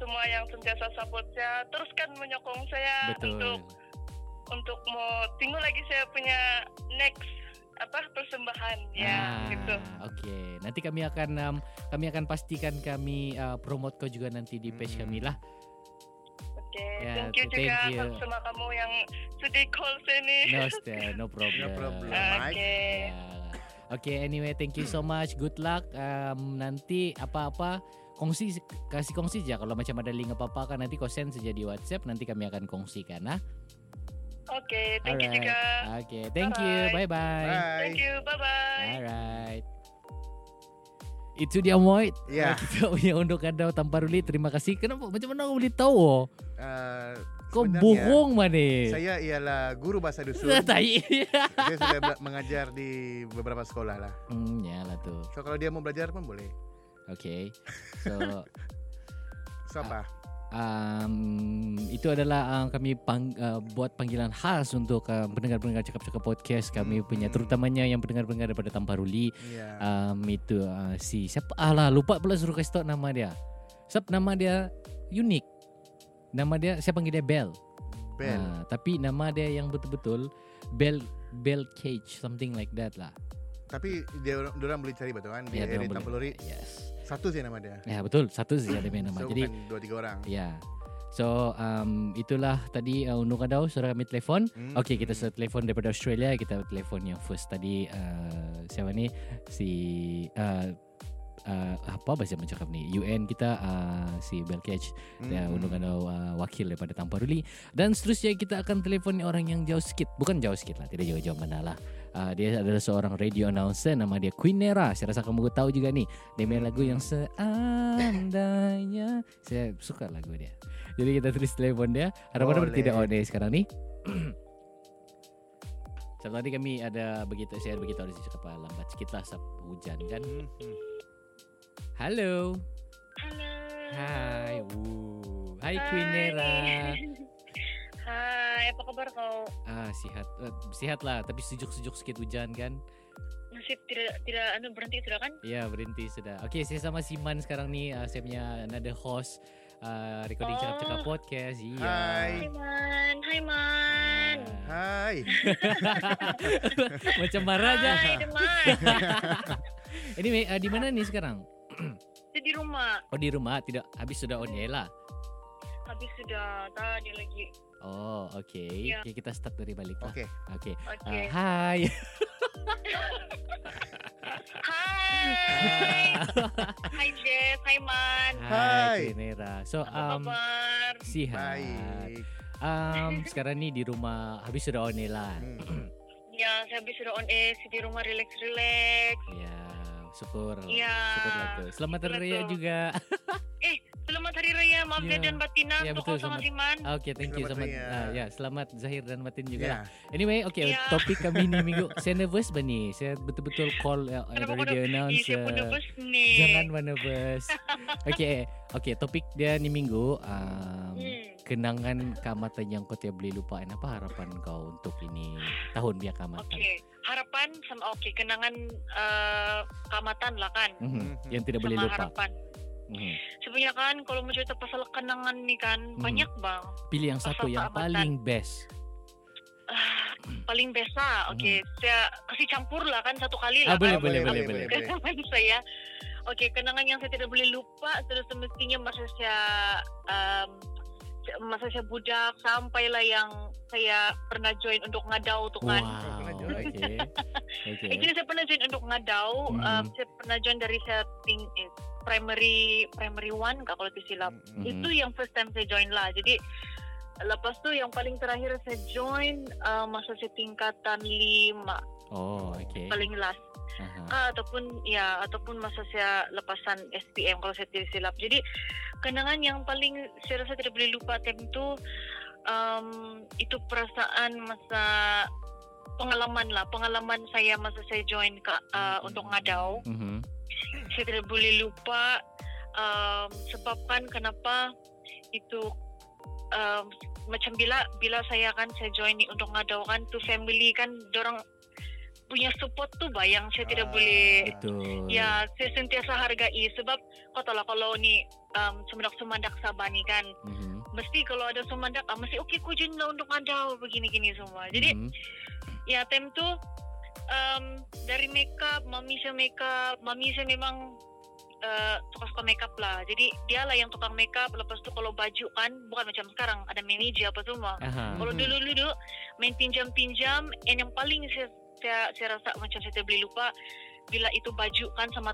S5: semua yang sentiasa support saya. Teruskan menyokong saya
S1: Betul.
S5: untuk untuk mau tunggu lagi saya punya next apa persembahan ya
S1: Ah,
S5: gitu.
S1: Oke, nanti kami akan um, kami akan pastikan kami uh, promote kau juga nanti di page
S3: Hmm.
S1: kami lah.
S5: Oke,
S1: Ya,
S5: thank you
S1: thank
S5: juga
S1: you.
S5: sama kamu yang sudah call sini.
S1: No, no problem.
S3: No problem,
S5: Oke.
S3: Mike.
S1: Ya. Oke, anyway, thank you so much. Good luck. Um, nanti apa-apa kongsi kasih kongsi aja kalau macam ada link apa-apa kan nanti kau send saja di WhatsApp nanti kami akan kongsikan nah.
S5: Oke, thank you juga.
S1: Oke, thank you. Bye bye.
S5: Thank you, bye bye.
S1: Alright. Itu dia Moit.
S3: Ya.
S1: Kita punya untuk anda Tamparuli. Terima kasih. Kenapa? Macam mana kau boleh tahu? oh?
S3: Uh,
S1: Kau bohong mana?
S3: Saya ialah guru bahasa dusun.
S1: Tai.
S3: Saya sudah mengajar di beberapa sekolah lah.
S1: hmm, ya lah tu.
S3: So kalau dia mau belajar pun boleh.
S1: Okay. So
S3: So apa?
S1: Um, itu adalah uh, kami pang, uh, buat panggilan khas untuk uh, pendengar-pendengar cakap-cakap podcast kami
S3: Hmm.
S1: punya terutamanya yang pendengar-pendengar daripada Tamparuli
S3: Ya.
S1: um, itu uh, si siapa alah lupa pula suruh kasih tahu nama dia sebab nama dia unik nama dia saya panggil dia Bell
S3: Bel.
S1: Ah, tapi nama dia yang betul-betul Bell Bell Cage something like that lah
S3: Tapi dia orang, boleh cari betul kan di
S1: Ya, boleh.
S3: Tampeluri.
S1: yes
S3: Satu sih nama dia.
S1: ya betul satu saja dia punya nama
S3: So
S1: jadi
S3: dua tiga orang.
S1: ya so um, itulah tadi uh, untuk kau suruh kami telefon
S3: Hmm.
S1: Okey kita sudah telefon daripada Australia kita telefon yang first tadi uh, siapa ni si uh, uh, apa bahasa macam cakap ni? UN kita uh, si Belkage
S3: Hmm.
S1: ya untuk ada uh, wakil daripada Tamparuli dan seterusnya kita akan telefon ni orang yang jauh sikit. Bukan jauh sikit lah tidak jauh-jauh mana lah. Uh, dia adalah seorang radio announcer. Nama dia Queen Nera saya rasa kamu tahu juga ni. Dia main lagu yang seandainya. Saya suka lagu dia. Jadi kita terus telefon dia. Harap-harap tidak on air sekarang ni. Sebab tadi kami ada begitu saya begitu ada cakap lambat sikit lah hujan kan.
S3: Hmm, hmm.
S1: Halo.
S2: Halo.
S1: Hai. Uh. Hai Queen Nera.
S2: Hai, apa kabar kau?
S1: Ah, sihat. Eh, sihat lah, tapi sejuk-sejuk sikit hujan kan.
S2: Nasib tidak tidak anu berhenti sudah kan?
S1: Ya, berhenti sudah. Okey, saya sama Siman sekarang ni. Uh, saya punya another host uh, recording
S2: Oh.
S1: cakap-cakap podcast. Iya.
S3: Hai.
S2: Hai Man, hai Man.
S1: Ah.
S3: Hai.
S1: Macam marah aja.
S2: Hai teman.
S1: Anyway, uh, di mana ni sekarang?
S2: Saya di rumah.
S1: Oh, di rumah. Tidak habis sudah on air lah.
S2: Habis sudah tadi lagi.
S1: Oh, okey.
S2: Ya.
S1: Okay, kita start dari balik lah.
S3: Oke.
S1: Okey.
S2: Oke.
S1: Uh, hai.
S2: Hai. Hai Jess, hai Man.
S3: Hai.
S1: Nera. So,
S2: Apa
S1: um,
S2: kabar?
S1: sihat.
S3: Baik.
S1: Um, sekarang ni di rumah habis sudah on air lah.
S3: Hmm.
S2: Ya, saya habis sudah on air di rumah relax-relax.
S1: Ya, syukur.
S2: Ya,
S1: tu. Selamat Hari Raya juga.
S2: Eh, selamat hari raya. Maaf
S1: Ya.
S2: ya. dan batina
S1: Ya,
S2: untuk
S1: betul,
S2: kau sama. Siman.
S1: Okay, thank you.
S3: Selamat
S1: Selamat,
S3: Raya.
S1: ah, ya, selamat Zahir dan Matin juga.
S3: Ya.
S1: lah. Anyway, okay,
S2: Ya.
S1: topik kami ni minggu. Saya nervous ba ni? Saya betul-betul call uh, radio
S2: dah- Ih,
S1: announcer.
S2: saya pun nervous.
S1: Jangan nervous. okay, okay. Topik dia ni minggu.
S2: Hmm.
S1: Kenangan keamatan yang kau tidak boleh lupakan. Apa harapan kau untuk ini tahun biak keamatan?
S2: Okey, harapan sama okey kenangan uh, keamatan lah kan.
S1: Mhm,
S3: Mhm.
S1: Yang tidak boleh
S2: sama
S1: lupa.
S2: harapan.
S1: Mhm.
S2: Sebenarnya kan kalau mau cerita pasal kenangan ni kan
S1: Mhm.
S2: banyak bang.
S1: Pilih yang satu yang
S2: keamatan.
S1: paling best.
S2: Ah, paling best lah. Okey, saya kasih campur lah kan satu kali.
S1: Ah,
S2: lah.
S1: boleh,
S2: kan.
S1: boleh,
S3: boleh,
S1: boleh, boleh.
S3: boleh.
S2: Kenangan saya. Okey, kenangan yang saya tidak boleh lupa terus semestinya masa saya um, masa saya budak sampailah yang saya pernah join untuk ngadau tu kan.
S1: Wow. Okay. Okay.
S2: Actually saya pernah join untuk ngadau.
S1: Hmm.
S2: Um, saya pernah join dari saya think eh, primary primary one kak kalau tidak silap.
S3: Mhm.
S1: Mhm.
S2: Itu yang first time saya join lah. Jadi lepas tu yang paling terakhir saya join uh, masa saya tingkatan lima
S1: Oh, okay.
S2: paling last. Ah, ataupun ya ataupun masa saya lepasan SPM kalau saya tidak silap. Jadi kenangan yang paling saya rasa tidak boleh lupa time tu um, itu perasaan masa pengalaman lah pengalaman saya masa saya join ke uh, untuk ngadau
S1: Mhm.
S2: saya tidak boleh lupa um, sebabkan kenapa itu um, macam bila bila saya kan saya join ni untuk ngadau kan tu family kan dorang punya support tu bah yang saya tidak
S3: Ah.
S2: boleh
S1: Betul.
S2: Ya, saya sentiasa hargai sebab kau tahu lah kalau ni um, semendak-semendak Sabah ni kan
S1: Mhm.
S2: mesti kalau ada semendak ah, mesti okey kau join lah untuk ngadau begini-gini semua. Jadi
S1: Mhm.
S2: ya time tu um, dari makeup, mami saya makeup, mami saya memang uh, suka-suka makeup lah. Jadi dia lah yang tukang makeup. Lepas tu kalau baju kan bukan macam sekarang ada manager apa semua.
S1: Aha.
S2: Kalau
S3: Mhm.
S2: dulu-dulu main pinjam-pinjam and yang paling saya, saya, saya rasa macam saya boleh lupa bila itu baju kan sama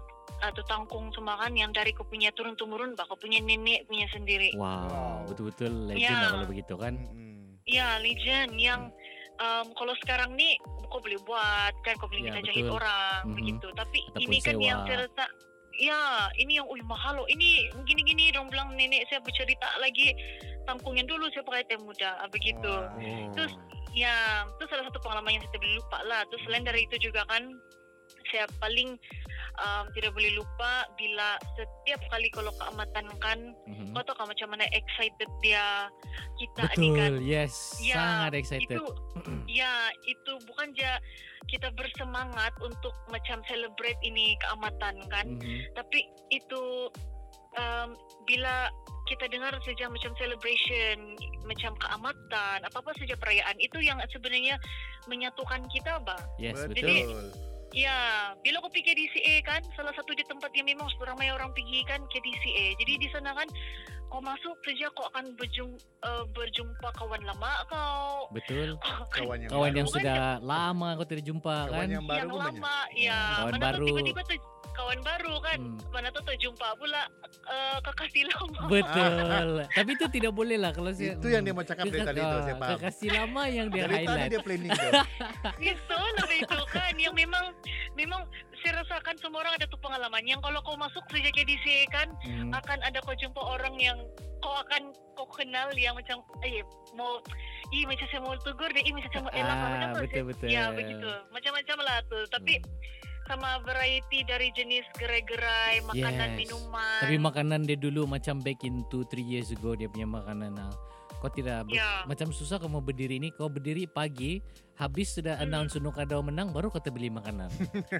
S2: tu tangkung semua kan yang dari kau punya turun-temurun bah kau punya nenek punya sendiri.
S1: Wow,
S3: Wow.
S1: betul-betul legend
S2: Ya.
S1: lah kalau begitu kan.
S3: Mhm.
S2: Ya, legend yang um, kalau sekarang ni kau boleh buat kan kau boleh
S1: Ya,
S2: minta jahit orang
S1: Mhm.
S2: begitu. Tapi
S1: Ataupun
S2: ini kan yang
S1: sewa.
S2: saya rasa ya ini yang ui mahal loh. Ini gini-gini dong bilang nenek saya bercerita lagi tangkung yang dulu saya pakai teh muda ah, begitu.
S3: Wah.
S1: Oh.
S2: Terus Ya, itu salah satu pengalaman yang saya tidak boleh lupa lah. Terus selain dari itu juga kan, saya paling um, tidak boleh lupa bila setiap kali kalau keamatan kan,
S1: Mhm.
S2: kau tahu kan macam mana excited dia kita ni kan.
S1: Betul, yes.
S2: Ya,
S1: Sangat excited.
S2: Itu, ya itu bukan aja kita bersemangat untuk macam celebrate ini keamatan kan,
S1: Mhm.
S2: tapi itu um, bila kita dengar saja macam celebration, macam keamatan, apa-apa saja perayaan itu yang sebenarnya menyatukan kita, bah.
S1: Yes, betul.
S2: Jadi- Ya, bila kau pergi KDCA kan, salah satu di tempat yang memang ramai orang pergi kan KDCA. Jadi di sana kan, kau masuk saja kau akan berjum, uh, berjumpa kawan lama kau.
S1: Betul.
S3: Kawan yang
S1: Kawan
S3: baru.
S1: yang sudah lama kau tidak jumpa
S3: Kawan
S1: kan.
S3: yang baru
S2: yang
S3: banyak.
S2: lama, ya.
S1: Kawan
S2: mana
S1: baru.
S2: tahu tiba-tiba tu kawan baru kan.
S1: Hmm.
S2: Mana tahu terjumpa pula uh, kekasih lama.
S1: Betul. Tapi itu tidak boleh lah kalau saya
S3: Itu yang dia mau cakap dari tadi itu saya paham.
S1: Kekasih lama yang dia
S3: Dari tadi
S1: highlight.
S3: dia planning tu.
S2: Itu lah itu kan memang rasakan semua orang ada tuh pengalaman yang kalau kau masuk saja KDCA kan
S1: Hmm.
S2: akan ada kau jumpa orang yang kau akan kau kenal yang macam eh mau ih macam saya mau tegur deh ih macam saya mau elak
S1: Ah,
S2: macam tu.
S1: betul, betul.
S2: ya begitu macam-macam lah tuh tapi
S1: Hmm.
S2: sama variety dari jenis gerai-gerai makanan
S1: Yes.
S2: minuman
S1: Tapi makanan dia dulu macam back in 2 3 years ago dia punya makanan ah. Kau tidak
S2: Ya.
S1: macam susah kau mau berdiri ni kau berdiri pagi habis sudah announce Sunuk Kadau menang baru kau beli makanan.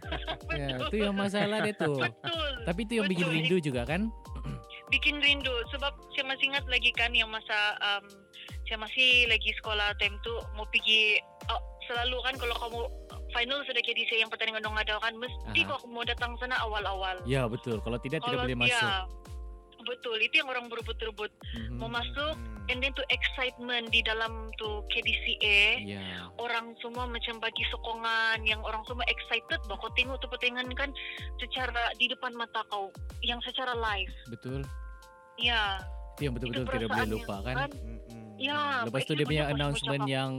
S1: ya, itu yang masalah dia tuh.
S2: betul
S1: Tapi itu yang bikin
S2: Betul.
S1: rindu juga kan?
S2: bikin rindu sebab saya masih ingat lagi kan yang masa um, saya masih lagi sekolah time tu mau pergi oh, selalu kan kalau kamu final sudah KDC yang pertandingan dong ada kan mesti
S1: Aha.
S2: kau mau datang sana awal-awal
S1: Ya betul. Kalau tidak tidak boleh masuk.
S2: Betul itu yang orang berebut-rebut
S1: Mhm.
S2: mau masuk
S3: Hmm.
S2: and then to excitement di dalam tu KDCA
S1: Ya.
S2: orang semua macam bagi sokongan yang orang semua excited bah kau tengok tu pertandingan kan secara di depan mata kau yang secara live
S1: Betul.
S2: ya
S1: Itu yang betul-betul
S2: Itu
S1: tidak boleh lupa
S2: yang-
S1: kan?
S2: kan?
S3: Mm-mm.
S2: Ya,
S1: Lepas tu
S2: itu
S1: dia punya
S2: betul-betul
S1: announcement
S2: macam
S1: yang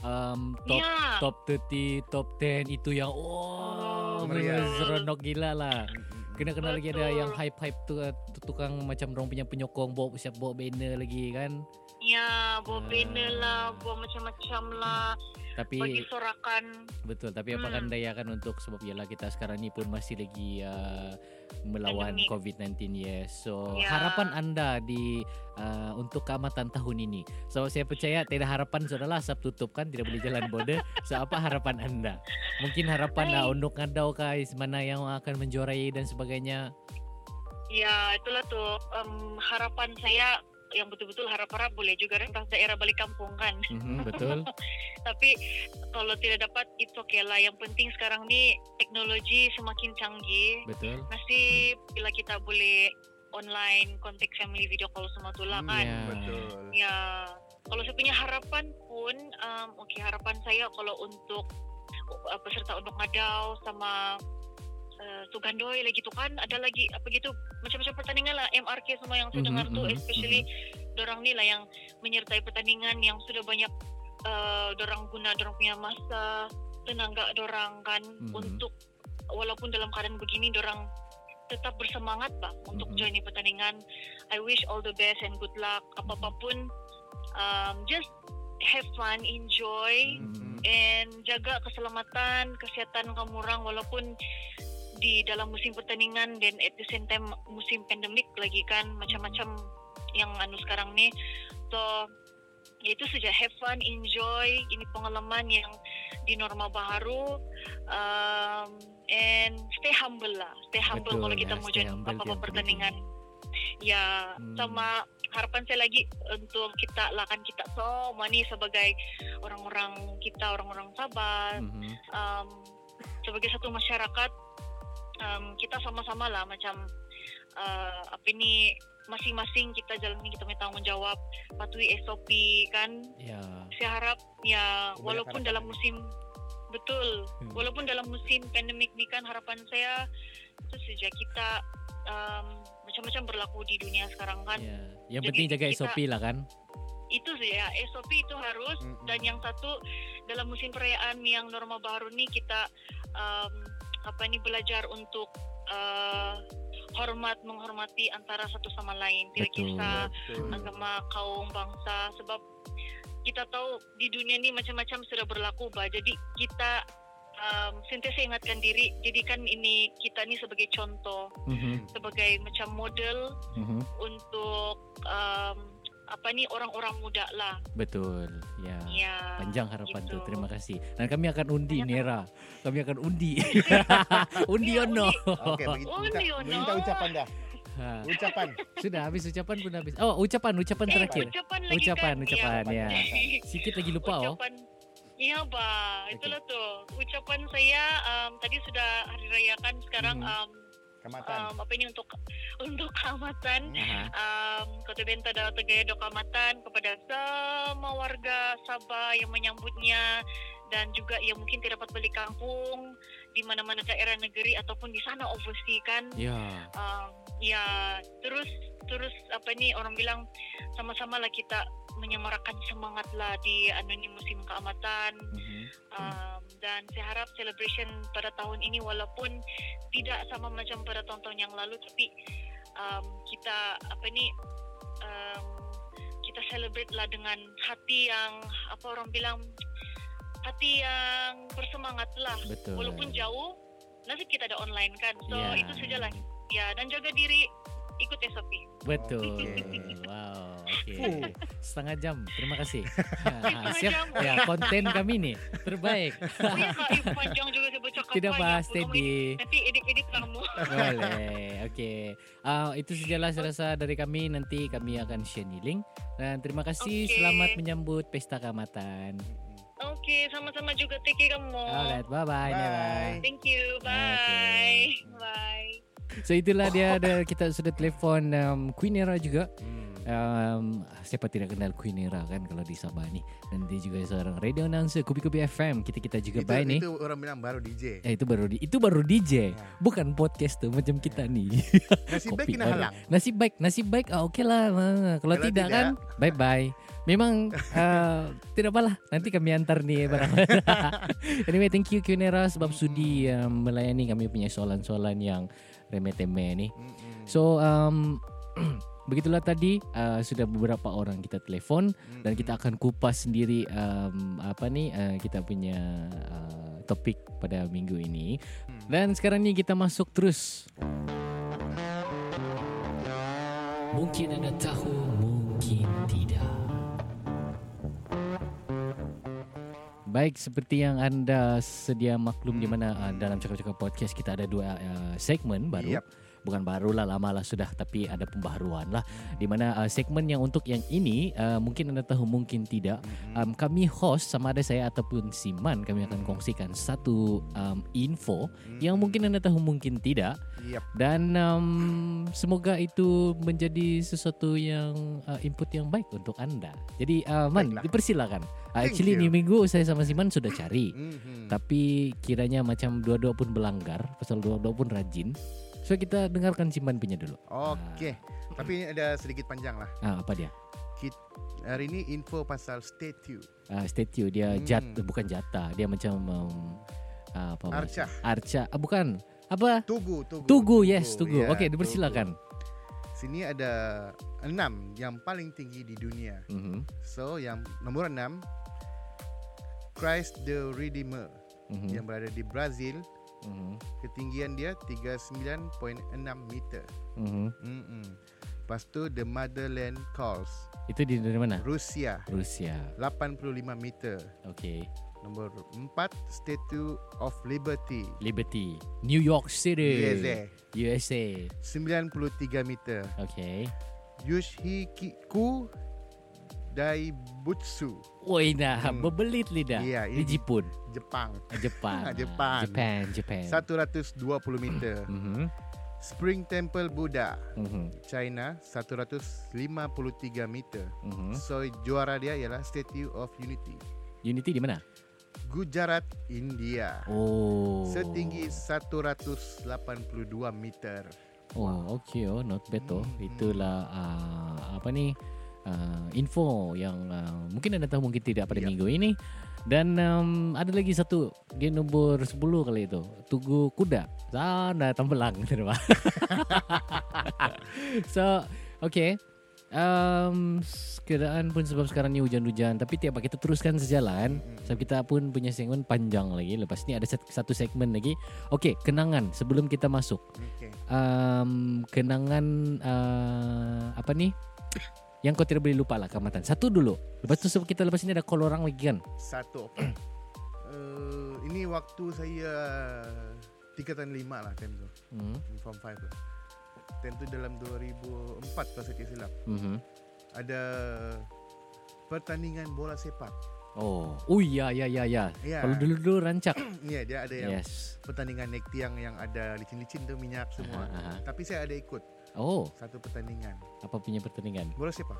S1: um, top
S2: ya.
S1: top 30, top 10 itu yang wow,
S3: Oh, meriah.
S1: seronok gila lah.
S3: Mm-mm.
S1: Kena kenal lagi ada yang hype-hype tu uh, tu tukang macam orang punya penyokong bawa siap bawa banner lagi kan.
S2: Ya, bawa
S1: Ah.
S2: banner lah, bawa macam-macam lah.
S1: Tapi
S2: sorakan
S1: betul. Tapi apakah
S2: Hmm.
S1: daya kan untuk sebab ialah kita sekarang ni pun masih lagi uh, melawan
S2: Pandemik.
S1: COVID-19 yes. So
S2: Ya.
S1: harapan anda di uh, untuk keamatan tahun ini. So saya percaya tidak harapan saudara asap tutup kan tidak boleh jalan border. So apa harapan anda? Mungkin harapan uh,
S2: Hai.
S1: untuk ngadau guys mana yang akan menjuarai dan sebagainya.
S2: ya itulah tuh em, harapan saya yang betul-betul harap-harap boleh juga rentas daerah balik kampung kan
S1: Mhm, betul.
S2: tapi kalau tidak dapat itu oke lah yang penting sekarang nih teknologi semakin canggih
S1: Betul.
S2: nasib bila kita boleh online kontak family video call semua tuh lah
S3: Hmm,
S2: kan
S1: Ya.
S3: Betul.
S2: Ya, kalau saya punya harapan pun, um, oke harapan saya kalau untuk uh, peserta untuk ngadau sama uh, Sugandoi lagi tuh kan ada lagi apa gitu macam-macam pertandingan lah MRK semua yang saya
S1: Mhm,
S2: dengar tuh
S1: mhm,
S2: especially dorang ni lah yang menyertai pertandingan yang sudah banyak uh, dorang guna dorang punya masa tenaga dorang kan
S1: Mhm.
S2: untuk walaupun dalam keadaan begini dorang tetap bersemangat bang untuk
S1: Mhm.
S2: join di pertandingan. I wish all the best and good luck apa apa pun. Um, just have fun, enjoy,
S1: Mhm.
S2: and jaga keselamatan, kesehatan kamu orang walaupun di dalam musim pertandingan dan at the same time musim pandemik lagi kan macam-macam yang anu sekarang nih. So ya itu saja have fun, enjoy. Ini pengalaman yang di norma baru. Um, and stay humble lah, stay humble
S1: Betul,
S2: kalau kita
S1: ya,
S2: mau
S1: humble
S2: apa-apa pertandingan. Ya,
S1: Hmm.
S2: sama harapan saya lagi untuk kita lah kan kita semua nih sebagai orang-orang kita orang-orang Sabah
S1: Mhm.
S2: um, sebagai satu masyarakat um, kita sama-sama lah macam uh, apa ini masing-masing kita jalani kita punya tanggung jawab patuhi SOP kan
S1: Ya.
S2: saya harap ya
S3: Banyak
S2: walaupun
S3: harapan.
S2: dalam musim betul
S1: Hmm.
S2: walaupun dalam musim pandemik ni kan harapan saya itu saja kita um, macam-macam berlaku di dunia sekarang kan
S1: Ya. Yang
S2: Jadi
S1: penting jaga
S2: kita-
S1: SOP lah kan.
S2: itu saja SOP itu harus
S3: Mm-mm.
S2: dan yang satu dalam musim perayaan yang norma baru nih kita um, apa nih belajar untuk uh, hormat menghormati antara satu sama lain tidak
S1: Betul.
S2: kisah
S3: Betul.
S2: agama kaum bangsa sebab kita tahu di dunia ini macam-macam sudah berlaku bah jadi kita um, sentiasa ingatkan diri jadikan ini kita ini sebagai contoh
S1: Mhm.
S2: sebagai macam model
S1: Mhm.
S2: untuk um, apa nih orang-orang muda lah
S1: Betul. Ya.
S2: ya
S1: Panjang harapan
S2: gitu.
S1: tu. Terima kasih. Dan kami akan undi
S2: Banyak
S1: Nera. Kami akan undi. undi
S2: Ya,
S1: ono.
S3: Okey, bagi
S2: Oh,
S3: minta, ucapan dah.
S1: Ha.
S3: Ucapan.
S1: Sudah habis ucapan pun habis. Oh, ucapan ucapan
S2: Eh,
S1: terakhir.
S2: ucapan lagi
S1: Ucapan,
S2: kan?
S1: ucapan, ya.
S2: Ya.
S1: Sikit lagi lupa oh.
S2: ucapan Iya, Ba. Itulah tuh. Ucapan saya um, tadi sudah hari raya kan sekarang
S1: Mhm.
S2: um. Um, apa ini untuk untuk keamatan
S1: Aha.
S2: um, Kota Benta dan Tegaya Dok Keamatan kepada semua warga Sabah yang menyambutnya dan juga yang mungkin tidak dapat balik kampung di mana-mana daerah negeri ataupun di sana overseas kan
S1: Ya.
S2: um, ya terus terus apa nih orang bilang sama-sama lah kita menyemarakan semangat lah di anu ni musim keamatan
S1: Mhm.
S2: um, dan saya harap celebration pada tahun ini walaupun tidak sama macam pada tahun-tahun yang lalu tapi um, kita apa ni um, kita celebrate lah dengan hati yang apa orang bilang hati yang bersemangat lah
S1: Betul.
S2: walaupun jauh nasib kita ada online kan so
S1: Ya.
S2: itu sajalah ya dan jaga diri ikut SOP
S1: Betul. Wow. Okey.
S3: Fuh.
S1: Setengah jam. Terima kasih.
S2: Setengah
S1: Siap.
S2: jam.
S1: Ya, konten kami nih terbaik.
S2: oh ya eh, panjang juga bercakap
S1: Tidak
S2: pun. Kamu
S1: steady.
S2: edit- nanti edit-edit kamu
S1: Boleh. Okey. Uh, itu sajalah saya rasa dari kami. Nanti kami akan share link. Dan terima kasih.
S2: Okey.
S1: Selamat menyambut Pesta Keamatan.
S2: Oke sama-sama juga take care kamu
S1: Alright. Bye-bye.
S3: Bye.
S1: Bye.
S2: Thank you. Bye.
S1: Okay.
S2: Bye.
S1: So itulah dia ada kita sudah telefon um, Queen Era juga.
S3: Hmm.
S1: Um, siapa tidak kenal Queen Era kan kalau di Sabah ni. Dan dia juga seorang radio announcer Kubi-Kubi FM. Kita-kita juga
S3: Itu,
S1: baik ni.
S3: itu orang bilang baru DJ.
S1: Eh, itu baru di, itu baru DJ.
S3: Ya.
S1: Bukan podcast tu macam kita ni.
S3: Nasib baik
S1: Kopi
S3: kena halang.
S1: Nasib baik, nasib baik. Ah, okey lah. Ah, kalau,
S3: Kalau
S1: tidak,
S3: tidak-
S1: kan, bye bye. Memang uh, tidak apalah. Nanti kami antar ni barang. anyway, thank you Kunera sebab sudi um, melayani kami punya soalan-soalan yang remeh-temeh ni.
S3: Mm-mm.
S1: So um, begitulah tadi uh, sudah beberapa orang kita telepon dan kita akan kupas sendiri um, apa nih uh, kita punya uh, topik pada minggu ini.
S3: Hmm.
S1: Dan sekarang ni kita masuk terus. Mungkin anda tahu, mungkin tidak. Baik, seperti yang anda sedia maklum di mana uh, dalam cakap-cakap podcast kita ada dua uh, segmen baru.
S3: Yap.
S1: Bukan baru lah, lama lah sudah tapi ada pembaharuan lah. Di mana uh, segmen yang untuk yang ini uh, mungkin anda tahu, mungkin tidak. Um, kami host sama ada saya ataupun Siman kami akan kongsikan satu um, info yang mungkin anda tahu, mungkin tidak.
S3: Yap.
S1: Dan um, semoga itu menjadi sesuatu yang uh, input yang baik untuk anda. Jadi uh, Man,
S3: Baiklah.
S1: dipersilakan. Uh, actually
S3: you.
S1: ni minggu saya sama Siman sudah cari.
S3: Mhm.
S1: Tapi kiranya macam dua-dua pun berlanggar, pasal dua-dua pun rajin. So kita dengarkan Siman punya dulu.
S3: Okey. Tapi ini ada sedikit panjang lah.
S1: Ah, apa dia?
S3: Hari ini info pasal statue.
S1: Uh, statue dia
S3: Hmm.
S1: jat bukan jatah, dia macam um, uh, apa?
S3: Arca.
S1: Arca. Ah, bukan. Apa?
S3: Tugu, tugu.
S1: Tugu, yes, tugu.
S3: Ya,
S1: Okey, dipersilakan.
S3: tugu. Sini ada enam yang paling tinggi di dunia.
S1: Mhm.
S3: So yang nomor enam Christ the Redeemer
S1: Mhm.
S3: yang berada di Brazil.
S1: Mhm.
S3: Ketinggian dia 39.6 meter.
S1: Mhm.
S3: Mm-mm. Lepas tu The Motherland Calls
S1: Itu di dari mana?
S3: Rusia
S1: Rusia.
S3: 85 meter.
S1: Okey.
S3: Nombor 4 Statue of Liberty
S1: Liberty, New York City,
S3: USA
S1: USA.
S3: 93 meter.
S1: Okey.
S3: Yoshikiku Daibutsu
S1: Woi dah
S3: Hmm.
S1: berbelit lidah.
S3: Iya,
S1: Di Jepun.
S3: Jepang
S1: Ah, Jepang.
S3: Jepang.
S1: Japan, Japan.
S3: 120 meter.
S1: Mhm.
S3: Spring Temple Buddha
S1: Mhm.
S3: China 153 meter.
S1: Mhm.
S3: So juara dia ialah Statue of Unity.
S1: Unity di mana?
S3: Gujarat, India.
S1: Oh.
S3: Setinggi 182 meter.
S1: Oh, okey oh, not bad oh.
S3: Hmm.
S1: Itulah uh, apa ni? Uh, info yang uh, mungkin anda tahu mungkin tidak pada
S3: Yap.
S1: minggu ini. Dan um, ada lagi satu dia nombor 10 kali itu. Tugu Kuda. Sana Tembelang terima so okay um, keadaan pun sebab sekarang ni hujan-hujan tapi tiap kita teruskan sejalan.
S3: Mm-mm.
S1: sebab kita pun punya segmen panjang lagi. Lepas ni ada satu segmen lagi. Okay kenangan sebelum kita masuk.
S3: Okay.
S1: um, kenangan uh, apa ni yang kau tidak boleh lupa lah Kamatan satu dulu lepas tu sebab kita lepas ini ada call orang lagi kan
S3: Satu. uh, ini waktu saya tingkatan lima lah time tu.
S1: hmm.
S3: Form 5 tu. Time tu dalam 2004 kalau saya tak silap.
S1: Mhm.
S3: Ada pertandingan bola sepak.
S1: oh oh ya ya ya ya
S3: Ya.
S1: kalau dulu dulu rancak
S3: Ya, dia ada yang
S1: yes
S3: pertandingan naik tiang yang ada licin-licin tu minyak semua.
S1: Aha.
S3: Tapi saya ada ikut
S1: oh
S3: satu pertandingan
S1: apa punya pertandingan
S3: bola sepak.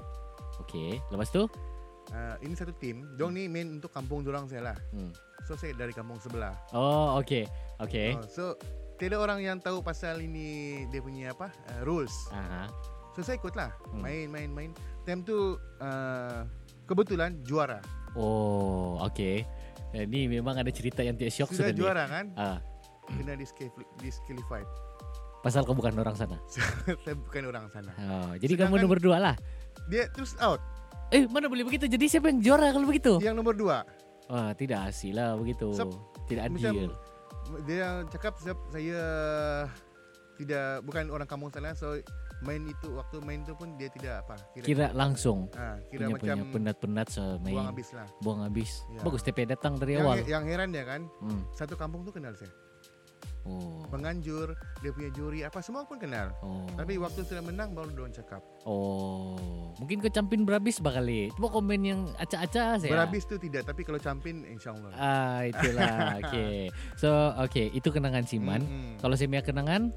S1: okey lepas tu
S3: Uh, ini satu tim. Dong ni main untuk kampung dorang saya lah.
S1: hmm.
S3: So saya dari kampung sebelah.
S1: oh okey okey
S3: Oh, so tidak orang yang tahu pasal ini dia punya apa uh, rules.
S1: aha
S3: So saya ikut lah.
S1: Hmm.
S3: Main main main. Time tu uh, kebetulan juara.
S1: oh okey Eh, ni memang ada cerita yang tidak syok
S3: Sudah
S1: sudah ni.
S3: juara kan?
S1: Ah,
S3: Kena disqual- disqualified.
S1: Pasal kau bukan orang sana.
S3: saya bukan orang sana.
S1: Oh, jadi kamu
S3: Sedangkan-
S1: nomor dua lah.
S3: Dia terus out.
S1: Eh, mana boleh begitu? Jadi siapa yang juara kalau begitu?
S3: Yang nomor dua.
S1: Wah, tidak asil lah begitu.
S3: Sep-
S1: tidak adil.
S3: Dia cakap saya, saya tidak bukan orang kampung sana so main itu waktu main itu pun dia tidak apa kira
S1: Kira langsung.
S3: ah, kira
S1: Punya
S3: macam
S1: punya penat-penat so main
S3: buang habis lah.
S1: buang habis.
S3: Ya.
S1: Bagus TP datang dari
S3: Yang,
S1: awal.
S3: yang heran dia kan
S1: Hmm.
S3: satu kampung tu kenal saya.
S1: Oh.
S3: Penganjur, dia punya juri apa semua pun kenal.
S1: Oh.
S3: Tapi waktu sudah menang baru dia cakap.
S1: Oh. Mungkin kau campin berhabis bakali. Cuma komen yang acak-acak saya.
S3: Berhabis tu tidak, tapi kalau campin insyaallah.
S1: Ah, itulah. Okey. So, okey, itu kenangan Siman.
S3: Mm-mm.
S1: Kalau saya punya kenangan,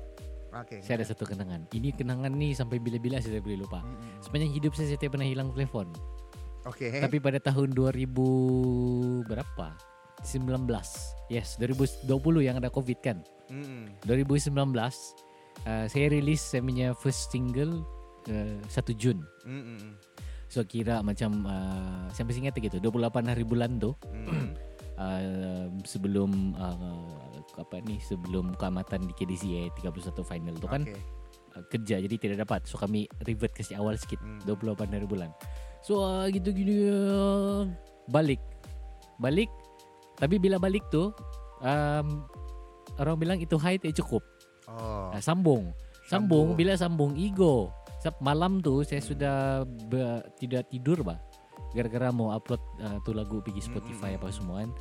S3: Okey.
S1: saya ada satu kenangan. Ini kenangan ni sampai bila-bila saya boleh lupa.
S3: Mm-mm.
S1: Sepanjang hidup saya saya pernah hilang telefon.
S3: Okey.
S1: Tapi pada tahun 2000 berapa? 19. Yes, 2020 yang ada Covid kan.
S3: Mm-mm.
S1: 2019 uh, saya rilis saya punya first single uh, 1 Jun.
S3: Mm-mm.
S1: So kira macam uh, saya masih ingat gitu 28 hari bulan tu
S3: Mm-mm.
S1: uh, sebelum uh, apa ni sebelum keamatan di KDCA 31 final tu kan
S3: Okey.
S1: uh, kerja jadi tidak dapat. So kami revert ke awal sikit
S3: Hmm.
S1: 28 hari bulan. So uh, gitu gini uh, balik. Balik tapi bila balik tu um, orang bilang itu high tak cukup.
S3: Oh.
S1: Uh, sambung. Sambung bila sambung ego. Sab malam tu saya sudah be, tidak tidur bah. Gara-gara mau upload uh, tu lagu pergi Spotify
S3: Mm, mm,
S1: apa
S3: mm.
S1: semua kan.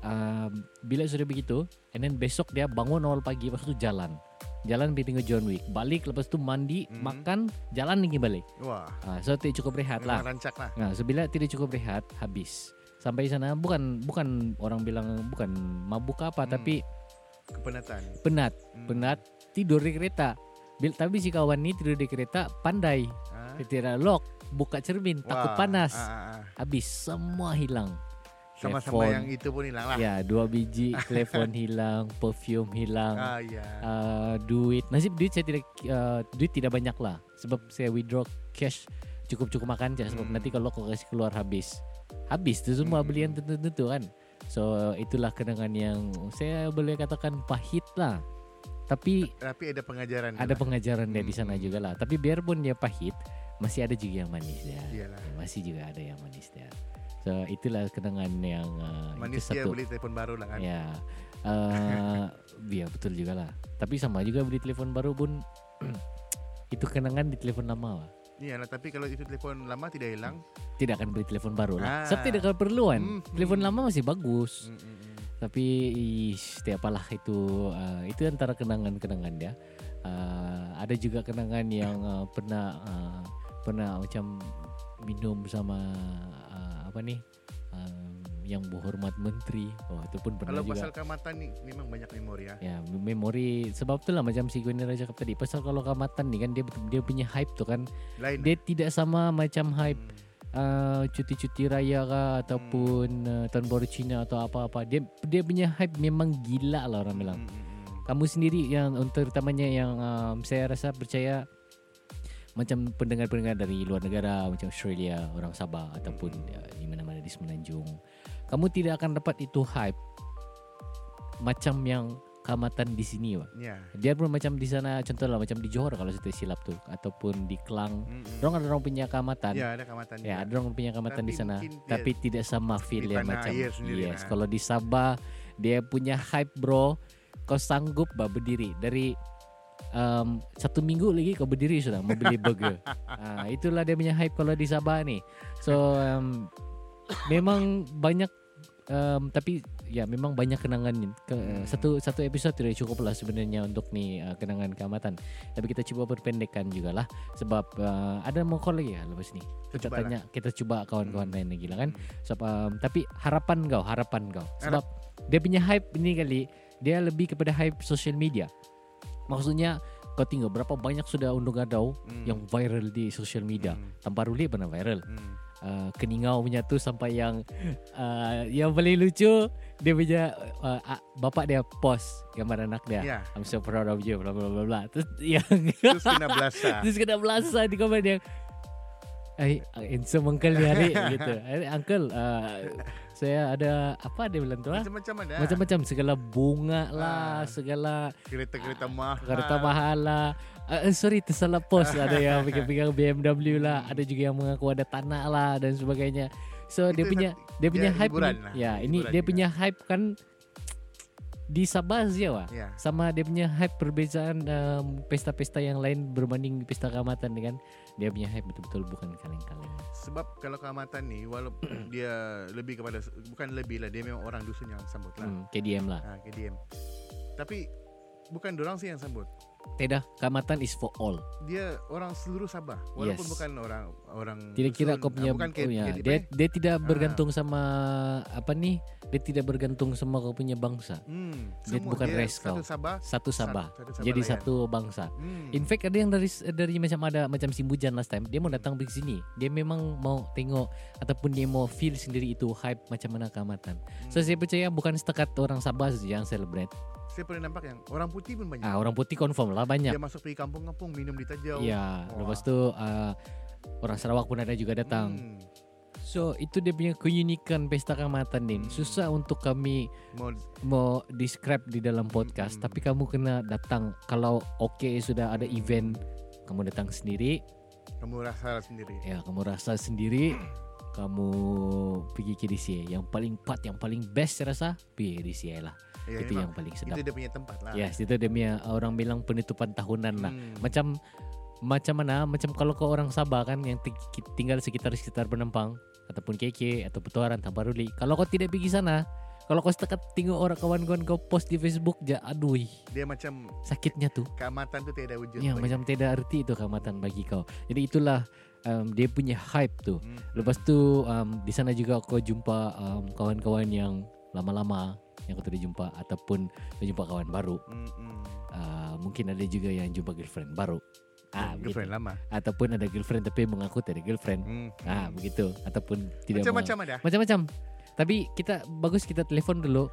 S1: Um, bila sudah begitu, and then besok dia bangun awal pagi lepas tu jalan. Jalan pergi tengok John Wick. Balik lepas tu mandi,
S3: Mm.
S1: makan, jalan lagi balik.
S3: Wah.
S1: Uh, so tidak cukup rehat lah.
S3: Rancak lah.
S1: Nah, so bila tidak cukup rehat, habis. Sampai sana bukan bukan orang bilang bukan mabuk apa
S3: Hmm.
S1: tapi
S3: Kepenatan.
S1: penat,
S3: Hmm.
S1: penat tidur di kereta. Bil, tapi si kawan ni tidur di kereta pandai.
S3: Ah.
S1: Dia tidak lock, buka cermin, takut
S3: Wah.
S1: panas.
S3: Ah, ah, ah.
S1: Habis semua hilang.
S3: Sama-sama
S1: Telefon.
S3: yang itu pun hilang lah.
S1: Ya, dua biji telefon hilang, perfume hilang,
S3: Ah ya.
S1: uh, duit. Nasib duit saya tidak uh, duit tidak banyak lah. Sebab saya withdraw cash cukup-cukup makan saja sebab
S3: Hmm.
S1: nanti kalau kau kasih keluar habis. Habis tu semua
S3: Hmm.
S1: beli yang tentu-tentu kan. So itulah kenangan yang saya boleh katakan pahit lah. Tapi
S3: Tapi ada pengajaran.
S1: ada
S3: lah.
S1: pengajaran dia di sana
S3: Hmm.
S1: juga lah. Tapi biarpun dia pahit, masih ada juga yang manis dia.
S3: Iyalah.
S1: Masih juga ada yang manis dia. So itulah kenangan yang uh,
S3: Manis
S1: itu
S3: dia
S1: satu.
S3: beli telefon baru lah kan.
S1: Ya, uh, ya betul juga lah. Tapi sama juga beli telepon baru pun itu kenangan di telepon lama. Lah.
S3: Iyalah, tapi kalau itu telefon lama tidak hilang.
S1: Tidak akan beli telepon baru lah.
S3: Ah.
S1: Sebab tidak keperluan.
S3: Hmm,
S1: Telepon
S3: hmm.
S1: lama masih bagus.
S3: Mm, mm, mm.
S1: Tapi ish, setiap apalah itu uh, itu antara kenangan-kenangan dia. Uh, ada juga kenangan yang uh, pernah uh, pernah macam minum sama uh, apa nih um, yang berhormat menteri. Oh itu pun pernah
S3: Kalau
S1: juga.
S3: pasal kamatan ni memang banyak memori ya.
S1: Ya memori sebab itulah macam si Gwenera cakap tadi pasal kalau kamatan ni kan dia dia punya hype tu kan
S3: Lain.
S1: dia tidak sama macam hype
S3: Hmm.
S1: uh, cuti-cuti raya kah ataupun uh, tahun baru Cina atau apa-apa dia dia punya hype memang gila lah orang bilang
S3: Hmm, hmm, hmm.
S1: kamu sendiri yang terutamanya yang um, saya rasa percaya macam pendengar-pendengar dari luar negara macam Australia, orang Sabah ataupun uh, di mana-mana di Semenanjung. Kamu tidak akan dapat itu hype macam yang kamatan di sini, Pak.
S3: Ya.
S1: Dia pun macam di sana contohlah macam di Johor kalau saya tak silap tuh ataupun di Klang.
S3: Hmm, hmm.
S1: Orang ada orang punya kamatan.
S3: Ya, ada kamatan.
S1: Ya, ada orang punya kamatan
S3: Tapi
S1: di sana, tapi tidak sama feel
S3: tanah
S1: macam.
S3: sendiri,
S1: Yes,
S3: nah.
S1: kalau di Sabah dia punya hype bro, kau sanggup bah berdiri dari um, satu minggu lagi kau berdiri sudah mau beli burger. ah, itulah dia punya hype kalau di Sabah nih. So um, memang banyak um, tapi ya memang banyak kenangan ke,
S3: Hmm.
S1: satu satu episode tidak cukup lah sebenarnya untuk nih uh, kenangan keamatan. Tapi kita coba perpendekkan juga lah sebab uh, ada mau call lagi ya lepas ni. Kita
S3: Kita
S1: tanya kita coba kawan-kawan
S3: Hmm.
S1: lain lagi lah kan. Sebab um, tapi harapan kau, harapan kau.
S3: Harap-
S1: Sebab dia punya hype ini kali dia lebih kepada hype social media. Maksudnya kau tengok berapa banyak sudah undang adau
S3: Hmm.
S1: yang viral di social media.
S3: Hmm.
S1: Tanpa Ruli pernah viral.
S3: Hmm.
S1: Uh, keningau punya tu sampai yang uh, yang paling lucu dia punya uh, uh, bapak dia post gambar anak dia.
S3: Ya.
S1: I'm so proud of you bla bla bla bla. Terus yang
S3: Terus kena belasa.
S1: Terus kena belasa di komen yang Eh, handsome uncle ni hari gitu. Eh, Uncle, uh, saya ada apa dia bilang tu lah?
S3: Macam-macam ada.
S1: Macam-macam segala bunga lah,
S3: Ah.
S1: segala
S3: Kereta-kereta mahal.
S1: kereta mahal lah. Uh, sorry tersalah post ada yang pegang-pegang BMW lah, ada juga yang mengaku ada tanah lah dan sebagainya. So dia
S3: Itu
S1: punya dia punya
S3: ya,
S1: hype
S3: hiburan
S1: ni,
S3: lah,
S1: ya ini dia
S3: juga.
S1: punya hype kan di Sabah wah.
S3: Ya.
S1: Sama dia punya hype perbezaan um, pesta-pesta yang lain berbanding pesta keamatan ni kan. Dia punya hype betul-betul bukan kaleng-kaleng.
S3: Sebab kalau keamatan ni walaupun dia lebih kepada bukan lebih lah dia memang orang dusun yang sambut lah.
S1: Hmm, KDM lah.
S3: Ha, KDM. Tapi bukan dorang sih yang sambut.
S1: Tidak, keamatan is for all.
S3: Dia orang seluruh Sabah walaupun
S1: Yes.
S3: bukan orang orang
S1: Tidak kira kau punya
S3: Ah, bukan
S1: punya.
S3: KDP.
S1: Dia dia tidak
S3: Ah.
S1: bergantung sama apa nih? Dia tidak bergantung sama kau punya bangsa.
S3: Hmm,
S1: Dia bukan race
S3: satu
S1: kau.
S3: Sabah.
S1: Satu Sabah.
S3: Satu Sabah
S1: Jadi
S3: layan.
S1: satu bangsa.
S3: Hmm.
S1: In fact ada yang dari dari macam ada macam Simbujan last time dia mau datang pergi sini. Dia memang mau tengok ataupun dia mau feel sendiri itu hype macam mana keamatan. So
S3: Hmm.
S1: saya percaya bukan setakat orang Sabah saja yang celebrate.
S3: Saya pernah nampak yang orang putih pun banyak.
S1: Ah orang putih confirm lah banyak.
S3: Dia masuk pergi kampung-kampung minum di Tajau.
S1: Ya,
S3: Wah.
S1: lepas tu uh, orang Sarawak pun ada juga datang.
S3: Hmm.
S1: So itu dia punya keunikan pesta kamatan Din.
S3: Hmm.
S1: Susah untuk kami
S3: Mau
S1: mau describe di dalam podcast
S3: Mm-mm.
S1: tapi kamu kena datang kalau oke sudah ada event kamu datang sendiri
S3: kamu rasa sendiri.
S1: ya kamu rasa sendiri kamu pergi ke DCA yang paling part yang paling best saya rasa pergi DCA lah
S3: Ya,
S1: itu yang paling sedap.
S3: Itu dia punya tempat lah.
S1: yes itu dia punya orang bilang penutupan tahunan lah.
S3: Hmm.
S1: macam macam mana? Macam kalau kau orang Sabah kan yang ti- tinggal sekitar sekitar Penampang ataupun KK atau Petuaran Tamparuli kalau kau tidak pergi sana kalau kau setakat tengok orang kawan-kawan kau post di Facebook ja aduh.
S3: Dia macam
S1: sakitnya tuh
S3: keamatan tu tiada wujud.
S1: yang
S3: bagi-
S1: macam tidak arti itu keamatan bagi kau. Jadi itulah um, dia punya hype tuh
S3: Hmm.
S1: lepas tu um, di sana juga kau jumpa um, kawan-kawan yang lama-lama yang kau tidak jumpa ataupun kau jumpa kawan baru uh, mungkin ada juga yang jumpa girlfriend baru ah begitu.
S3: girlfriend lama.
S1: ataupun ada girlfriend tapi mengaku tidak ada girlfriend
S3: Hmm.
S1: ah begitu ataupun tidak
S3: Macam-macam ada.
S1: macam-macam tapi kita bagus kita telepon dulu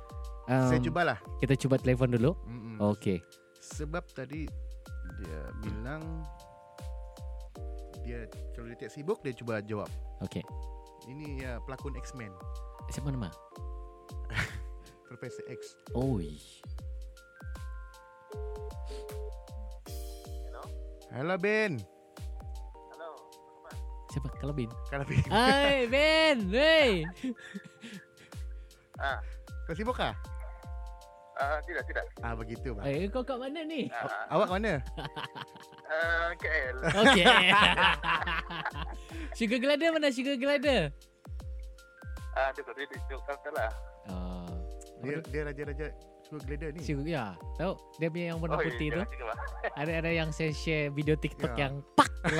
S1: um,
S3: Saya cubalah.
S1: kita coba telepon dulu
S3: Hmm, hmm.
S1: okey
S3: Sebab tadi dia bilang dia kalau dia tak sibuk dia cuba jawab.
S1: okey
S3: Ini ya pelakon X-Men,
S1: siapa nama
S3: Profesor X.
S1: oi
S3: Hello Ben.
S1: siapa kalau bin
S3: Kalau Ben.
S1: Hai Ben hey
S6: Ah,
S3: Kau sibuk kah?
S6: ah tidak tidak.
S3: Ah begitu bang.
S1: eh kau kat mana ni
S6: Ah,
S3: Awak mana?
S6: ah, KL.
S1: okey sugar glider mana sugar glider
S6: Ah, duduk duduk duduk kau lah.
S1: Uh,
S3: Dia dia raja-raja suka glider ni.
S1: sugar ya tahu dia punya yang warna
S6: Oh,
S1: putih tu
S6: jangan juga, Bang.
S1: ada ada yang saya share video TikTok
S3: Ya.
S1: yang pak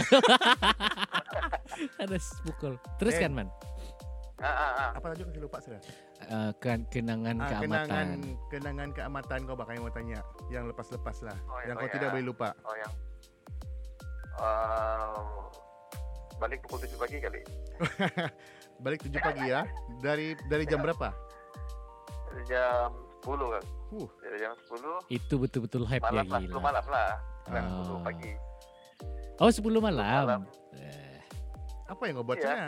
S1: ada pukul teruskan man
S6: Ah, ah, ah.
S3: Apa tajuk saya lupa sudah.
S1: uh, kan kenangan
S3: Ah,
S1: keamatan
S3: kenangan kenangan keamatan kau bakal mau tanya yang lepas-lepas lah.
S6: Oh,
S3: yang
S6: oh,
S3: kau
S6: ya.
S3: tidak boleh lupa.
S6: Oh yang ah, balik pukul 7 pagi kali.
S3: Balik 7 pagi ya. Dari dari jam berapa?
S6: Dari jam 10 kan.
S3: Huh.
S6: Dari jam 10
S1: itu betul-betul hype dia
S6: malam lah, 10
S1: gila
S6: malam lah. Jam
S1: Oh.
S6: 10 pagi.
S1: oh 10 malam,
S6: malam.
S1: Eh,
S3: Apa yang kau buat
S6: Ya.
S3: sana?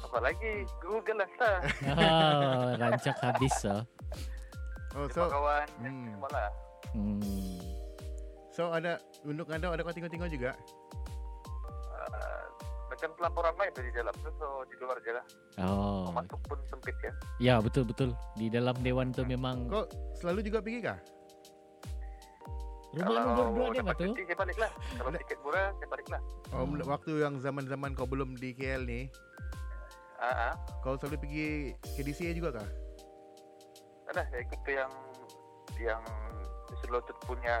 S6: Apa lagi? Google lah
S1: oh rancak habis oh.
S3: Oh so
S6: kawan.
S3: hmm.
S6: Semua lah.
S1: hmm.
S3: so ada untuk anda ada kau tengok-tengok juga.
S6: Ah, macam pelaporan main tu di dalam. So di luar je lah.
S1: oh
S6: masuk pun sempit kan.
S1: ya betul betul di dalam dewan tu memang
S3: Kau selalu juga pergi kah?
S1: rumah nombor dua dia apa tu
S6: cuti, saya balik lah. Kalau tiket murah, saya balik lah.
S3: Oh,
S1: Oh.
S3: waktu yang zaman-zaman kau belum di KL ni,
S6: Ah, ah.
S3: kau selalu pergi ke DCA juga kah?
S6: Ada, saya ikut yang yang tu punya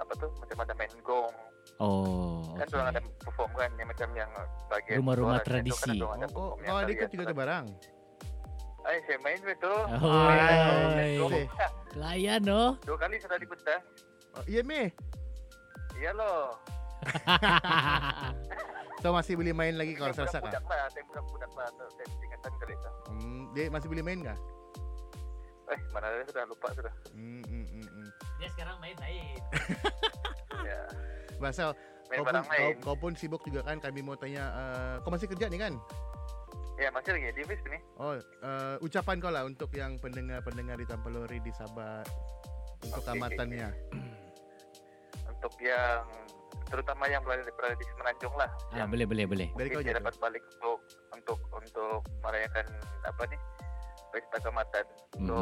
S6: apa tu macam ada main gong
S1: oh
S6: kan
S1: okay.
S6: ada perform kan yang macam yang bagian
S1: Rumah-rumah tradisi.
S6: kan ada
S3: Oh,
S6: yang
S3: kau ada ikut juga
S6: tu
S3: tu barang.
S6: kan. Ay, saya main betul.
S1: Oh,
S6: Main gong.
S3: Oi.
S1: layan oh
S6: Dua kali sudah dipentas.
S3: Oh, iya meh.
S6: Iya loh.
S3: So masih boleh main lagi kalau
S6: lah, saya budak-budak lah. Saya tingkatan kali tu.
S3: Hmm, dia masih boleh main kah?
S6: Eh, mana ada sudah lupa sudah.
S3: Hmm, hmm, hmm, hmm.
S1: dia sekarang main lain
S6: Ya. Main
S3: kau pun,
S6: barang
S3: kau, kau pun sibuk juga kan kami mau tanya uh, kau masih kerja ni kan?
S6: Ya, masih lagi di bis ni.
S3: Oh, uh, ucapan kau lah untuk yang pendengar-pendengar di Tampalori di Sabah untuk
S6: Okey,
S3: amatannya.
S6: Untuk yang terutama yang berada, berada di Semenanjung lah.
S1: ah,
S6: yang
S1: boleh boleh boleh
S3: Dari kau
S6: mungkin dia dapat balik untuk untuk untuk merayakan apa ni pesta keamatan.
S1: Mhm.
S6: So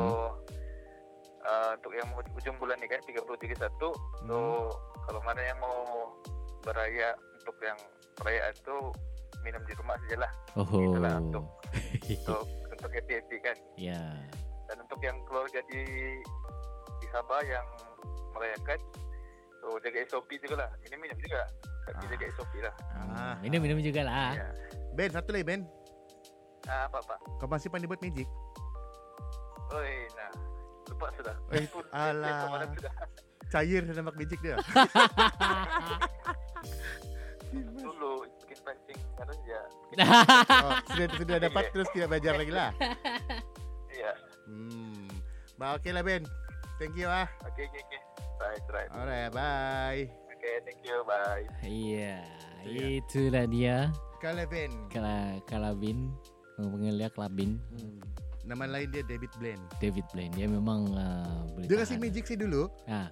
S6: uh, untuk yang uj- ujung bulan ni kan 30 31 so
S3: Hmm.
S6: kalau mana yang mau beraya untuk yang perayaan tu minum di rumah sajalah
S1: oh
S6: Itulah untuk- untuk untuk happy happy kan.
S1: ya
S6: Dan untuk yang keluarga di di Sabah yang merayakan so jaga SOP juga lah. Ini minum juga. Tapi
S3: Ah.
S6: jaga SOP lah.
S3: Ah.
S1: minum minum juga lah
S6: Ya.
S3: Ben, satu lagi Ben.
S6: Ah, apa apa.
S3: Kau masih pandai buat magic?
S6: Oi, nah. Lupa sudah.
S3: Eh,
S6: Pun,
S3: alah.
S6: kemarin sudah.
S3: Cair nampak magic dia.
S6: Dulu bikin pancing harus ya.
S3: oh, sudah sudah dapat terus tidak belajar lagi lah.
S6: Iya.
S3: Hmm. Bah, okay lah Ben. Thank you ah.
S6: Oke, oke, oke. Right, right.
S3: Alright, bye.
S6: Oke, thank you. Bye.
S1: Iya,
S3: Iya.
S1: itulah dia
S3: Kalaven.
S1: Kala Kalabin, panggil dia Kalabin.
S3: Hmm. Nama lain dia David Blaine.
S1: David Blaine dia memang uh, boleh
S3: Dia kasih magic saya dulu.
S1: Ah,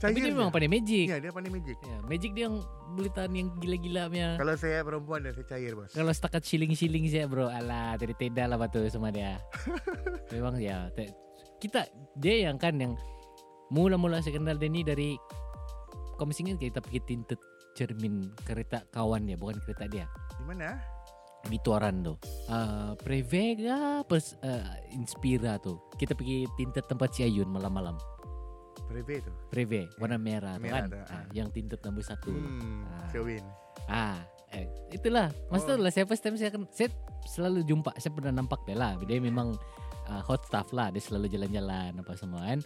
S3: Cair
S1: tapi dia memang pandai magic.
S3: Ya, dia pandai magic.
S1: Ya, magic dia yang boleh tahan yang gila-gila punya.
S3: Kalau saya perempuan dan saya cair, bos.
S1: Kalau setakat shilling-shilling saya bro Alah dari teda lah batu sama dia Memang ya Kita Dia yang kan yang Mula-mula saya kenal ni dari ingat kita pergi tinted cermin kereta kawan dia Bukan kereta dia
S3: Di mana?
S1: Tu uh, Prevega pers, uh, Inspira tu Kita pergi tinted tempat si Ayun malam-malam
S3: Preve tu.
S1: Preve Warna merah, tu
S3: Merah
S1: kan
S3: tu,
S1: Ah,
S3: ah.
S1: Yang tinted nombor satu
S3: Hmm,
S1: Ah. Ah, eh, itulah. Maksudnya
S3: Oh.
S1: lah saya first time saya kan saya selalu jumpa, saya pernah nampak dia lah. Dia memang uh, hot stuff lah, dia selalu jalan-jalan apa semua kan.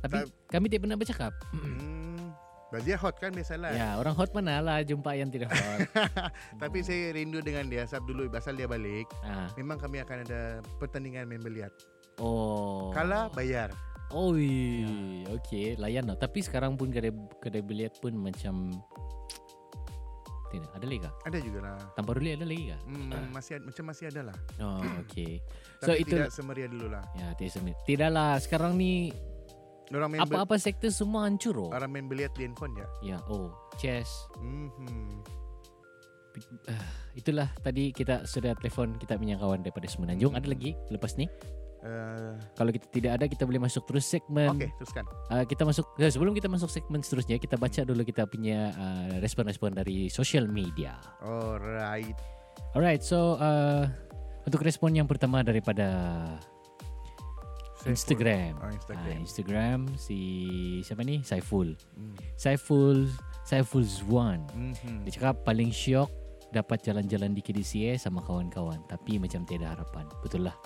S1: Tapi
S3: Ta-
S1: kami tidak pernah bercakap.
S3: Hmm. Berarti dia hot kan biasalah.
S1: Ya, orang hot mana lah jumpa yang tidak hot.
S3: Tapi saya rindu dengan dia sebab dulu pasal dia balik.
S1: ah,
S3: Memang kami akan ada pertandingan main beliat.
S1: oh.
S3: Kalah bayar.
S1: Oh, iya. okey, layan lah. Tapi sekarang pun kedai kedai biliat pun macam tidak ada lagi kah?
S3: Ada juga lah.
S1: Tanpa ruli ada lagi kah?
S3: Hmm, masih ad- macam masih ada lah.
S1: Oh, okey. So
S3: Tapi
S1: itu
S3: tidak semeria dulu lah.
S1: ya, tidak semit. Tidaklah sekarang ni
S3: Orang main
S1: apa-apa sektor semua hancur oh.
S3: orang main beliat di handphone ya.
S1: Ya, oh, chess.
S3: Hmm.
S1: Itulah tadi kita sudah telefon kita punya kawan daripada Semenanjung.
S3: Hmm.
S1: Ada lagi lepas ni?
S3: Uh,
S1: Kalau kita tidak ada kita boleh masuk terus segmen.
S3: Okey, teruskan.
S1: Uh, kita masuk ya, sebelum kita masuk segmen seterusnya kita baca dulu kita punya uh, respon-respon dari social media.
S3: Alright.
S1: Alright, so uh, untuk respon yang pertama daripada Instagram.
S3: Oh,
S1: Ah,
S3: Instagram.
S1: Instagram si siapa ni? Saiful.
S3: Hmm.
S1: Saiful Saiful Zwan.
S3: Mhm.
S1: Dia cakap paling syok dapat jalan-jalan di KDCA sama kawan-kawan tapi macam tiada harapan. Betul lah.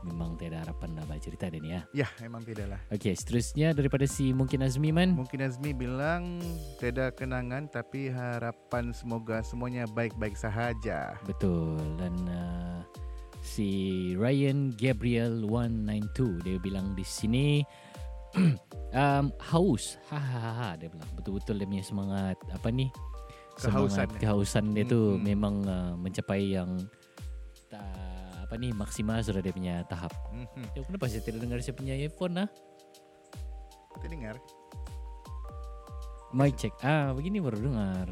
S1: Memang tiada harapan lah baca cerita dia ni ya.
S3: Ya, memang tidak lah.
S1: Okey, seterusnya daripada si Mungkin Azmi man.
S3: Mungkin Azmi bilang tidak kenangan tapi harapan semoga semuanya baik-baik sahaja.
S1: Betul dan uh, si Ryan Gabriel 192 dia bilang di sini um, haus. Ha ha ha, ha dia bilang betul-betul dia punya semangat apa ni?
S3: Kehausan
S1: Semangat kehausan dia tu
S3: Hmm.
S1: memang uh, mencapai yang ta- apa ni maksimal sudah dia punya tahap.
S3: Mhm.
S1: Ya, kenapa saya tidak dengar saya punya earphone lah?
S3: Kita dengar
S1: Mic check. Ah, begini baru dengar.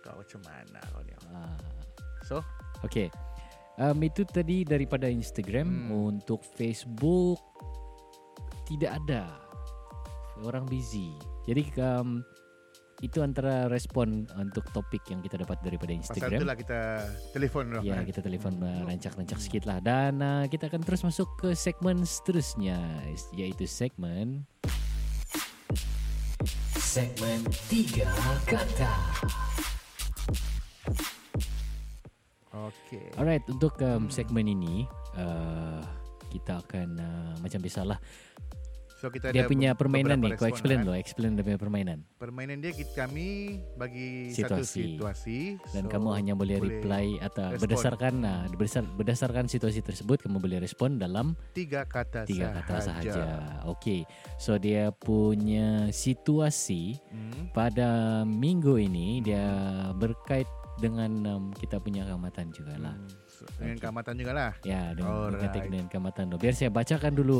S3: kau macam mana kau ni.
S1: Ah.
S3: So,
S1: Okey. Um, itu tadi daripada Instagram
S3: Hmm.
S1: untuk Facebook tidak ada. Orang busy. Jadi um, itu antara respon untuk topik yang kita dapat daripada
S3: pasal
S1: Instagram.
S3: itulah kita telefon orang.
S1: Ya,
S3: kan?
S1: kita telefon uh, rancak-rancak sikit lah Dan uh, kita akan terus masuk ke segmen seterusnya Iaitu segmen Segmen Tiga Kata
S3: Okey.
S1: Alright, untuk um, segmen ini uh, Kita akan uh, macam biasalah
S3: So kita
S1: Dia
S3: ada
S1: punya permainan
S3: beberapa
S1: ni Kau explain dulu Explain dia punya permainan.
S3: Permainan dia kita, kami bagi satu
S1: Situasi.
S3: situasi.
S1: Dan
S3: So,
S1: kamu hanya boleh,
S3: boleh
S1: reply Atau
S3: respon.
S1: berdasarkan uh, berdasar, berdasarkan situasi tersebut Kamu boleh respon dalam
S3: tiga kata
S1: tiga
S3: sahaja.
S1: kata sahaja Okey So dia punya situasi
S3: Hmm.
S1: pada minggu ini dia berkait dengan um, kita punya keamatan juga lah.
S3: Hmm. Dengan
S1: Okey.
S3: keamatan juga lah.
S1: Ya, dengan
S3: Alright.
S1: berkaitan dengan keamatan tu. Biar saya bacakan dulu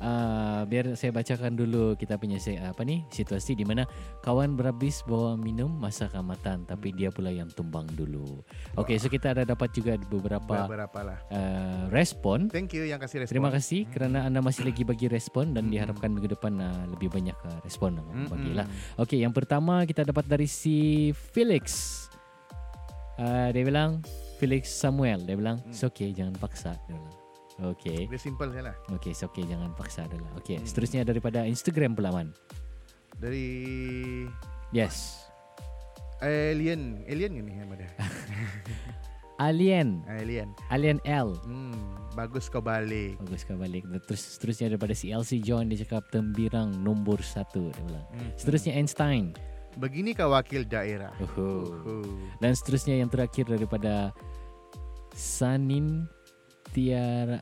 S1: uh, biar saya bacakan dulu kita punya apa ni situasi di mana kawan berhabis bawa minum masa keamatan tapi dia pula yang tumbang dulu. Okey, so kita ada dapat juga beberapa
S3: Beberapa lah.
S1: uh, respon.
S3: Thank you yang kasih respon.
S1: Terima kasih kerana anda masih lagi bagi respon dan
S3: Hmm.
S1: diharapkan minggu depan uh, lebih banyak uh, respon
S3: Hmm,
S1: bagilah.
S3: hmm.
S1: Okey, yang pertama kita dapat dari si Felix. Uh, dia bilang Felix Samuel. Dia bilang,
S3: Hmm.
S1: "It's okay, jangan paksa." Dia bilang. Okey.
S3: Dia simple je lah.
S1: Okey, it's okay, jangan paksa dulu. Okey,
S3: Hmm.
S1: seterusnya daripada Instagram pula man.
S3: Dari
S1: Yes.
S3: Alien. Alien ke ni yang ada?
S1: Alien.
S3: Alien.
S1: Alien L.
S3: Hmm, bagus kau balik.
S1: Bagus kau balik. Terus seterusnya daripada si LC John dia cakap tembirang nombor satu dia bilang.
S3: Hmm.
S1: Seterusnya Einstein.
S3: Begini kau wakil daerah.
S1: Uhuh.
S3: Uhuh.
S1: Dan seterusnya yang terakhir daripada Sanin Tiara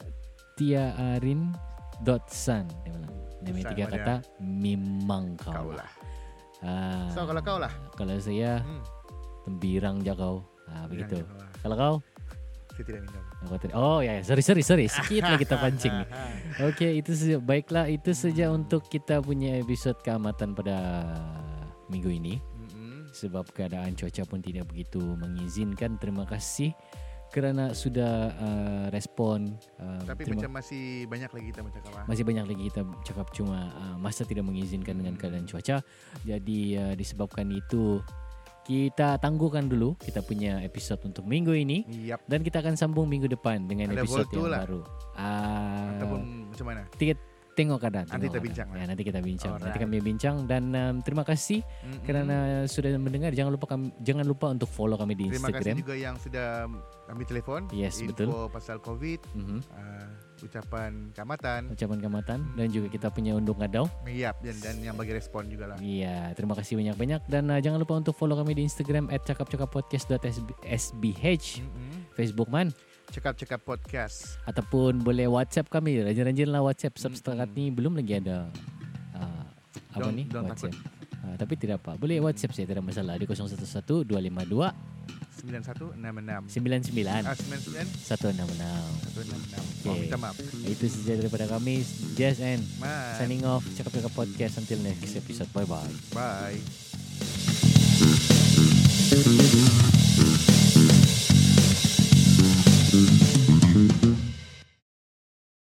S1: Tiaarin dot san dia bilang. Punya
S3: San
S1: tiga
S3: mana?
S1: kata memang kau, lah. Ah,
S3: So kalau kau lah.
S1: Kalau saya
S3: Hmm.
S1: tembirang je kau. Ah begitu. Kalau kau
S3: Saya tidak minum.
S1: Oh ya, ya. sorry sorry sorry. Sikit lah kita pancing. Oke, itu saja. Baiklah, itu saja untuk kita punya episode keamatan pada minggu ini.
S3: Mm-mm.
S1: Sebab keadaan cuaca pun tidak begitu mengizinkan. Terima kasih kerana sudah uh, respon. Uh,
S3: Tapi
S1: terima-
S3: macam masih banyak lagi kita bercakap ah.
S1: masih banyak lagi kita cakap cuma uh, masa tidak mengizinkan dengan keadaan cuaca. Jadi uh, disebabkan itu kita tangguhkan dulu kita punya episode untuk minggu ini
S3: Yap.
S1: dan kita akan sambung minggu depan dengan
S3: Ada
S1: episode
S3: Voltu
S1: yang
S3: lah.
S1: baru. Ah,
S3: Ataupun macam mana?
S1: Tengok keadaan.
S3: Nanti
S1: tengok
S3: kita bincang
S1: keadaan. Ya, nanti kita bincang. Nanti
S3: Alright.
S1: kami bincang dan um, terima kasih
S3: Mm-mm.
S1: kerana sudah mendengar. Jangan lupa kami, jangan lupa untuk follow kami di
S3: Terima kasih
S1: Instagram.
S3: juga yang sudah ambil telefon.
S1: Yes,
S3: info
S1: betul.
S3: pasal COVID,
S1: Mhm.
S3: uh, ucapan keamatan.
S1: Ucapan keamatan dan juga kita punya undung ngadau.
S3: Yap, dan, dan yang bagi respon juga lah.
S1: Iya, terima kasih banyak-banyak dan uh, jangan lupa untuk follow kami di Instagram @cakapcakappodcast.sbh,
S3: Mm-mm.
S1: Facebook man
S3: Cakap-cakap podcast.
S1: ataupun boleh WhatsApp kami. Rajin-rajinlah WhatsApp. Sebab setakat ni belum lagi ada uh, apa
S3: Don't-
S1: ni
S3: don't
S1: WhatsApp. Uh, tapi tidak apa. Boleh WhatsApp saya tidak masalah di 011 252
S3: 9166.
S1: 99
S3: Ah, 99
S1: 166.
S3: 166.
S1: Okay.
S3: Oh, minta maaf.
S1: Itu saja daripada kami. Jazz and
S3: Bye.
S1: signing off. Cakap-cakap podcast until next episode. Bye bye.
S3: Bye.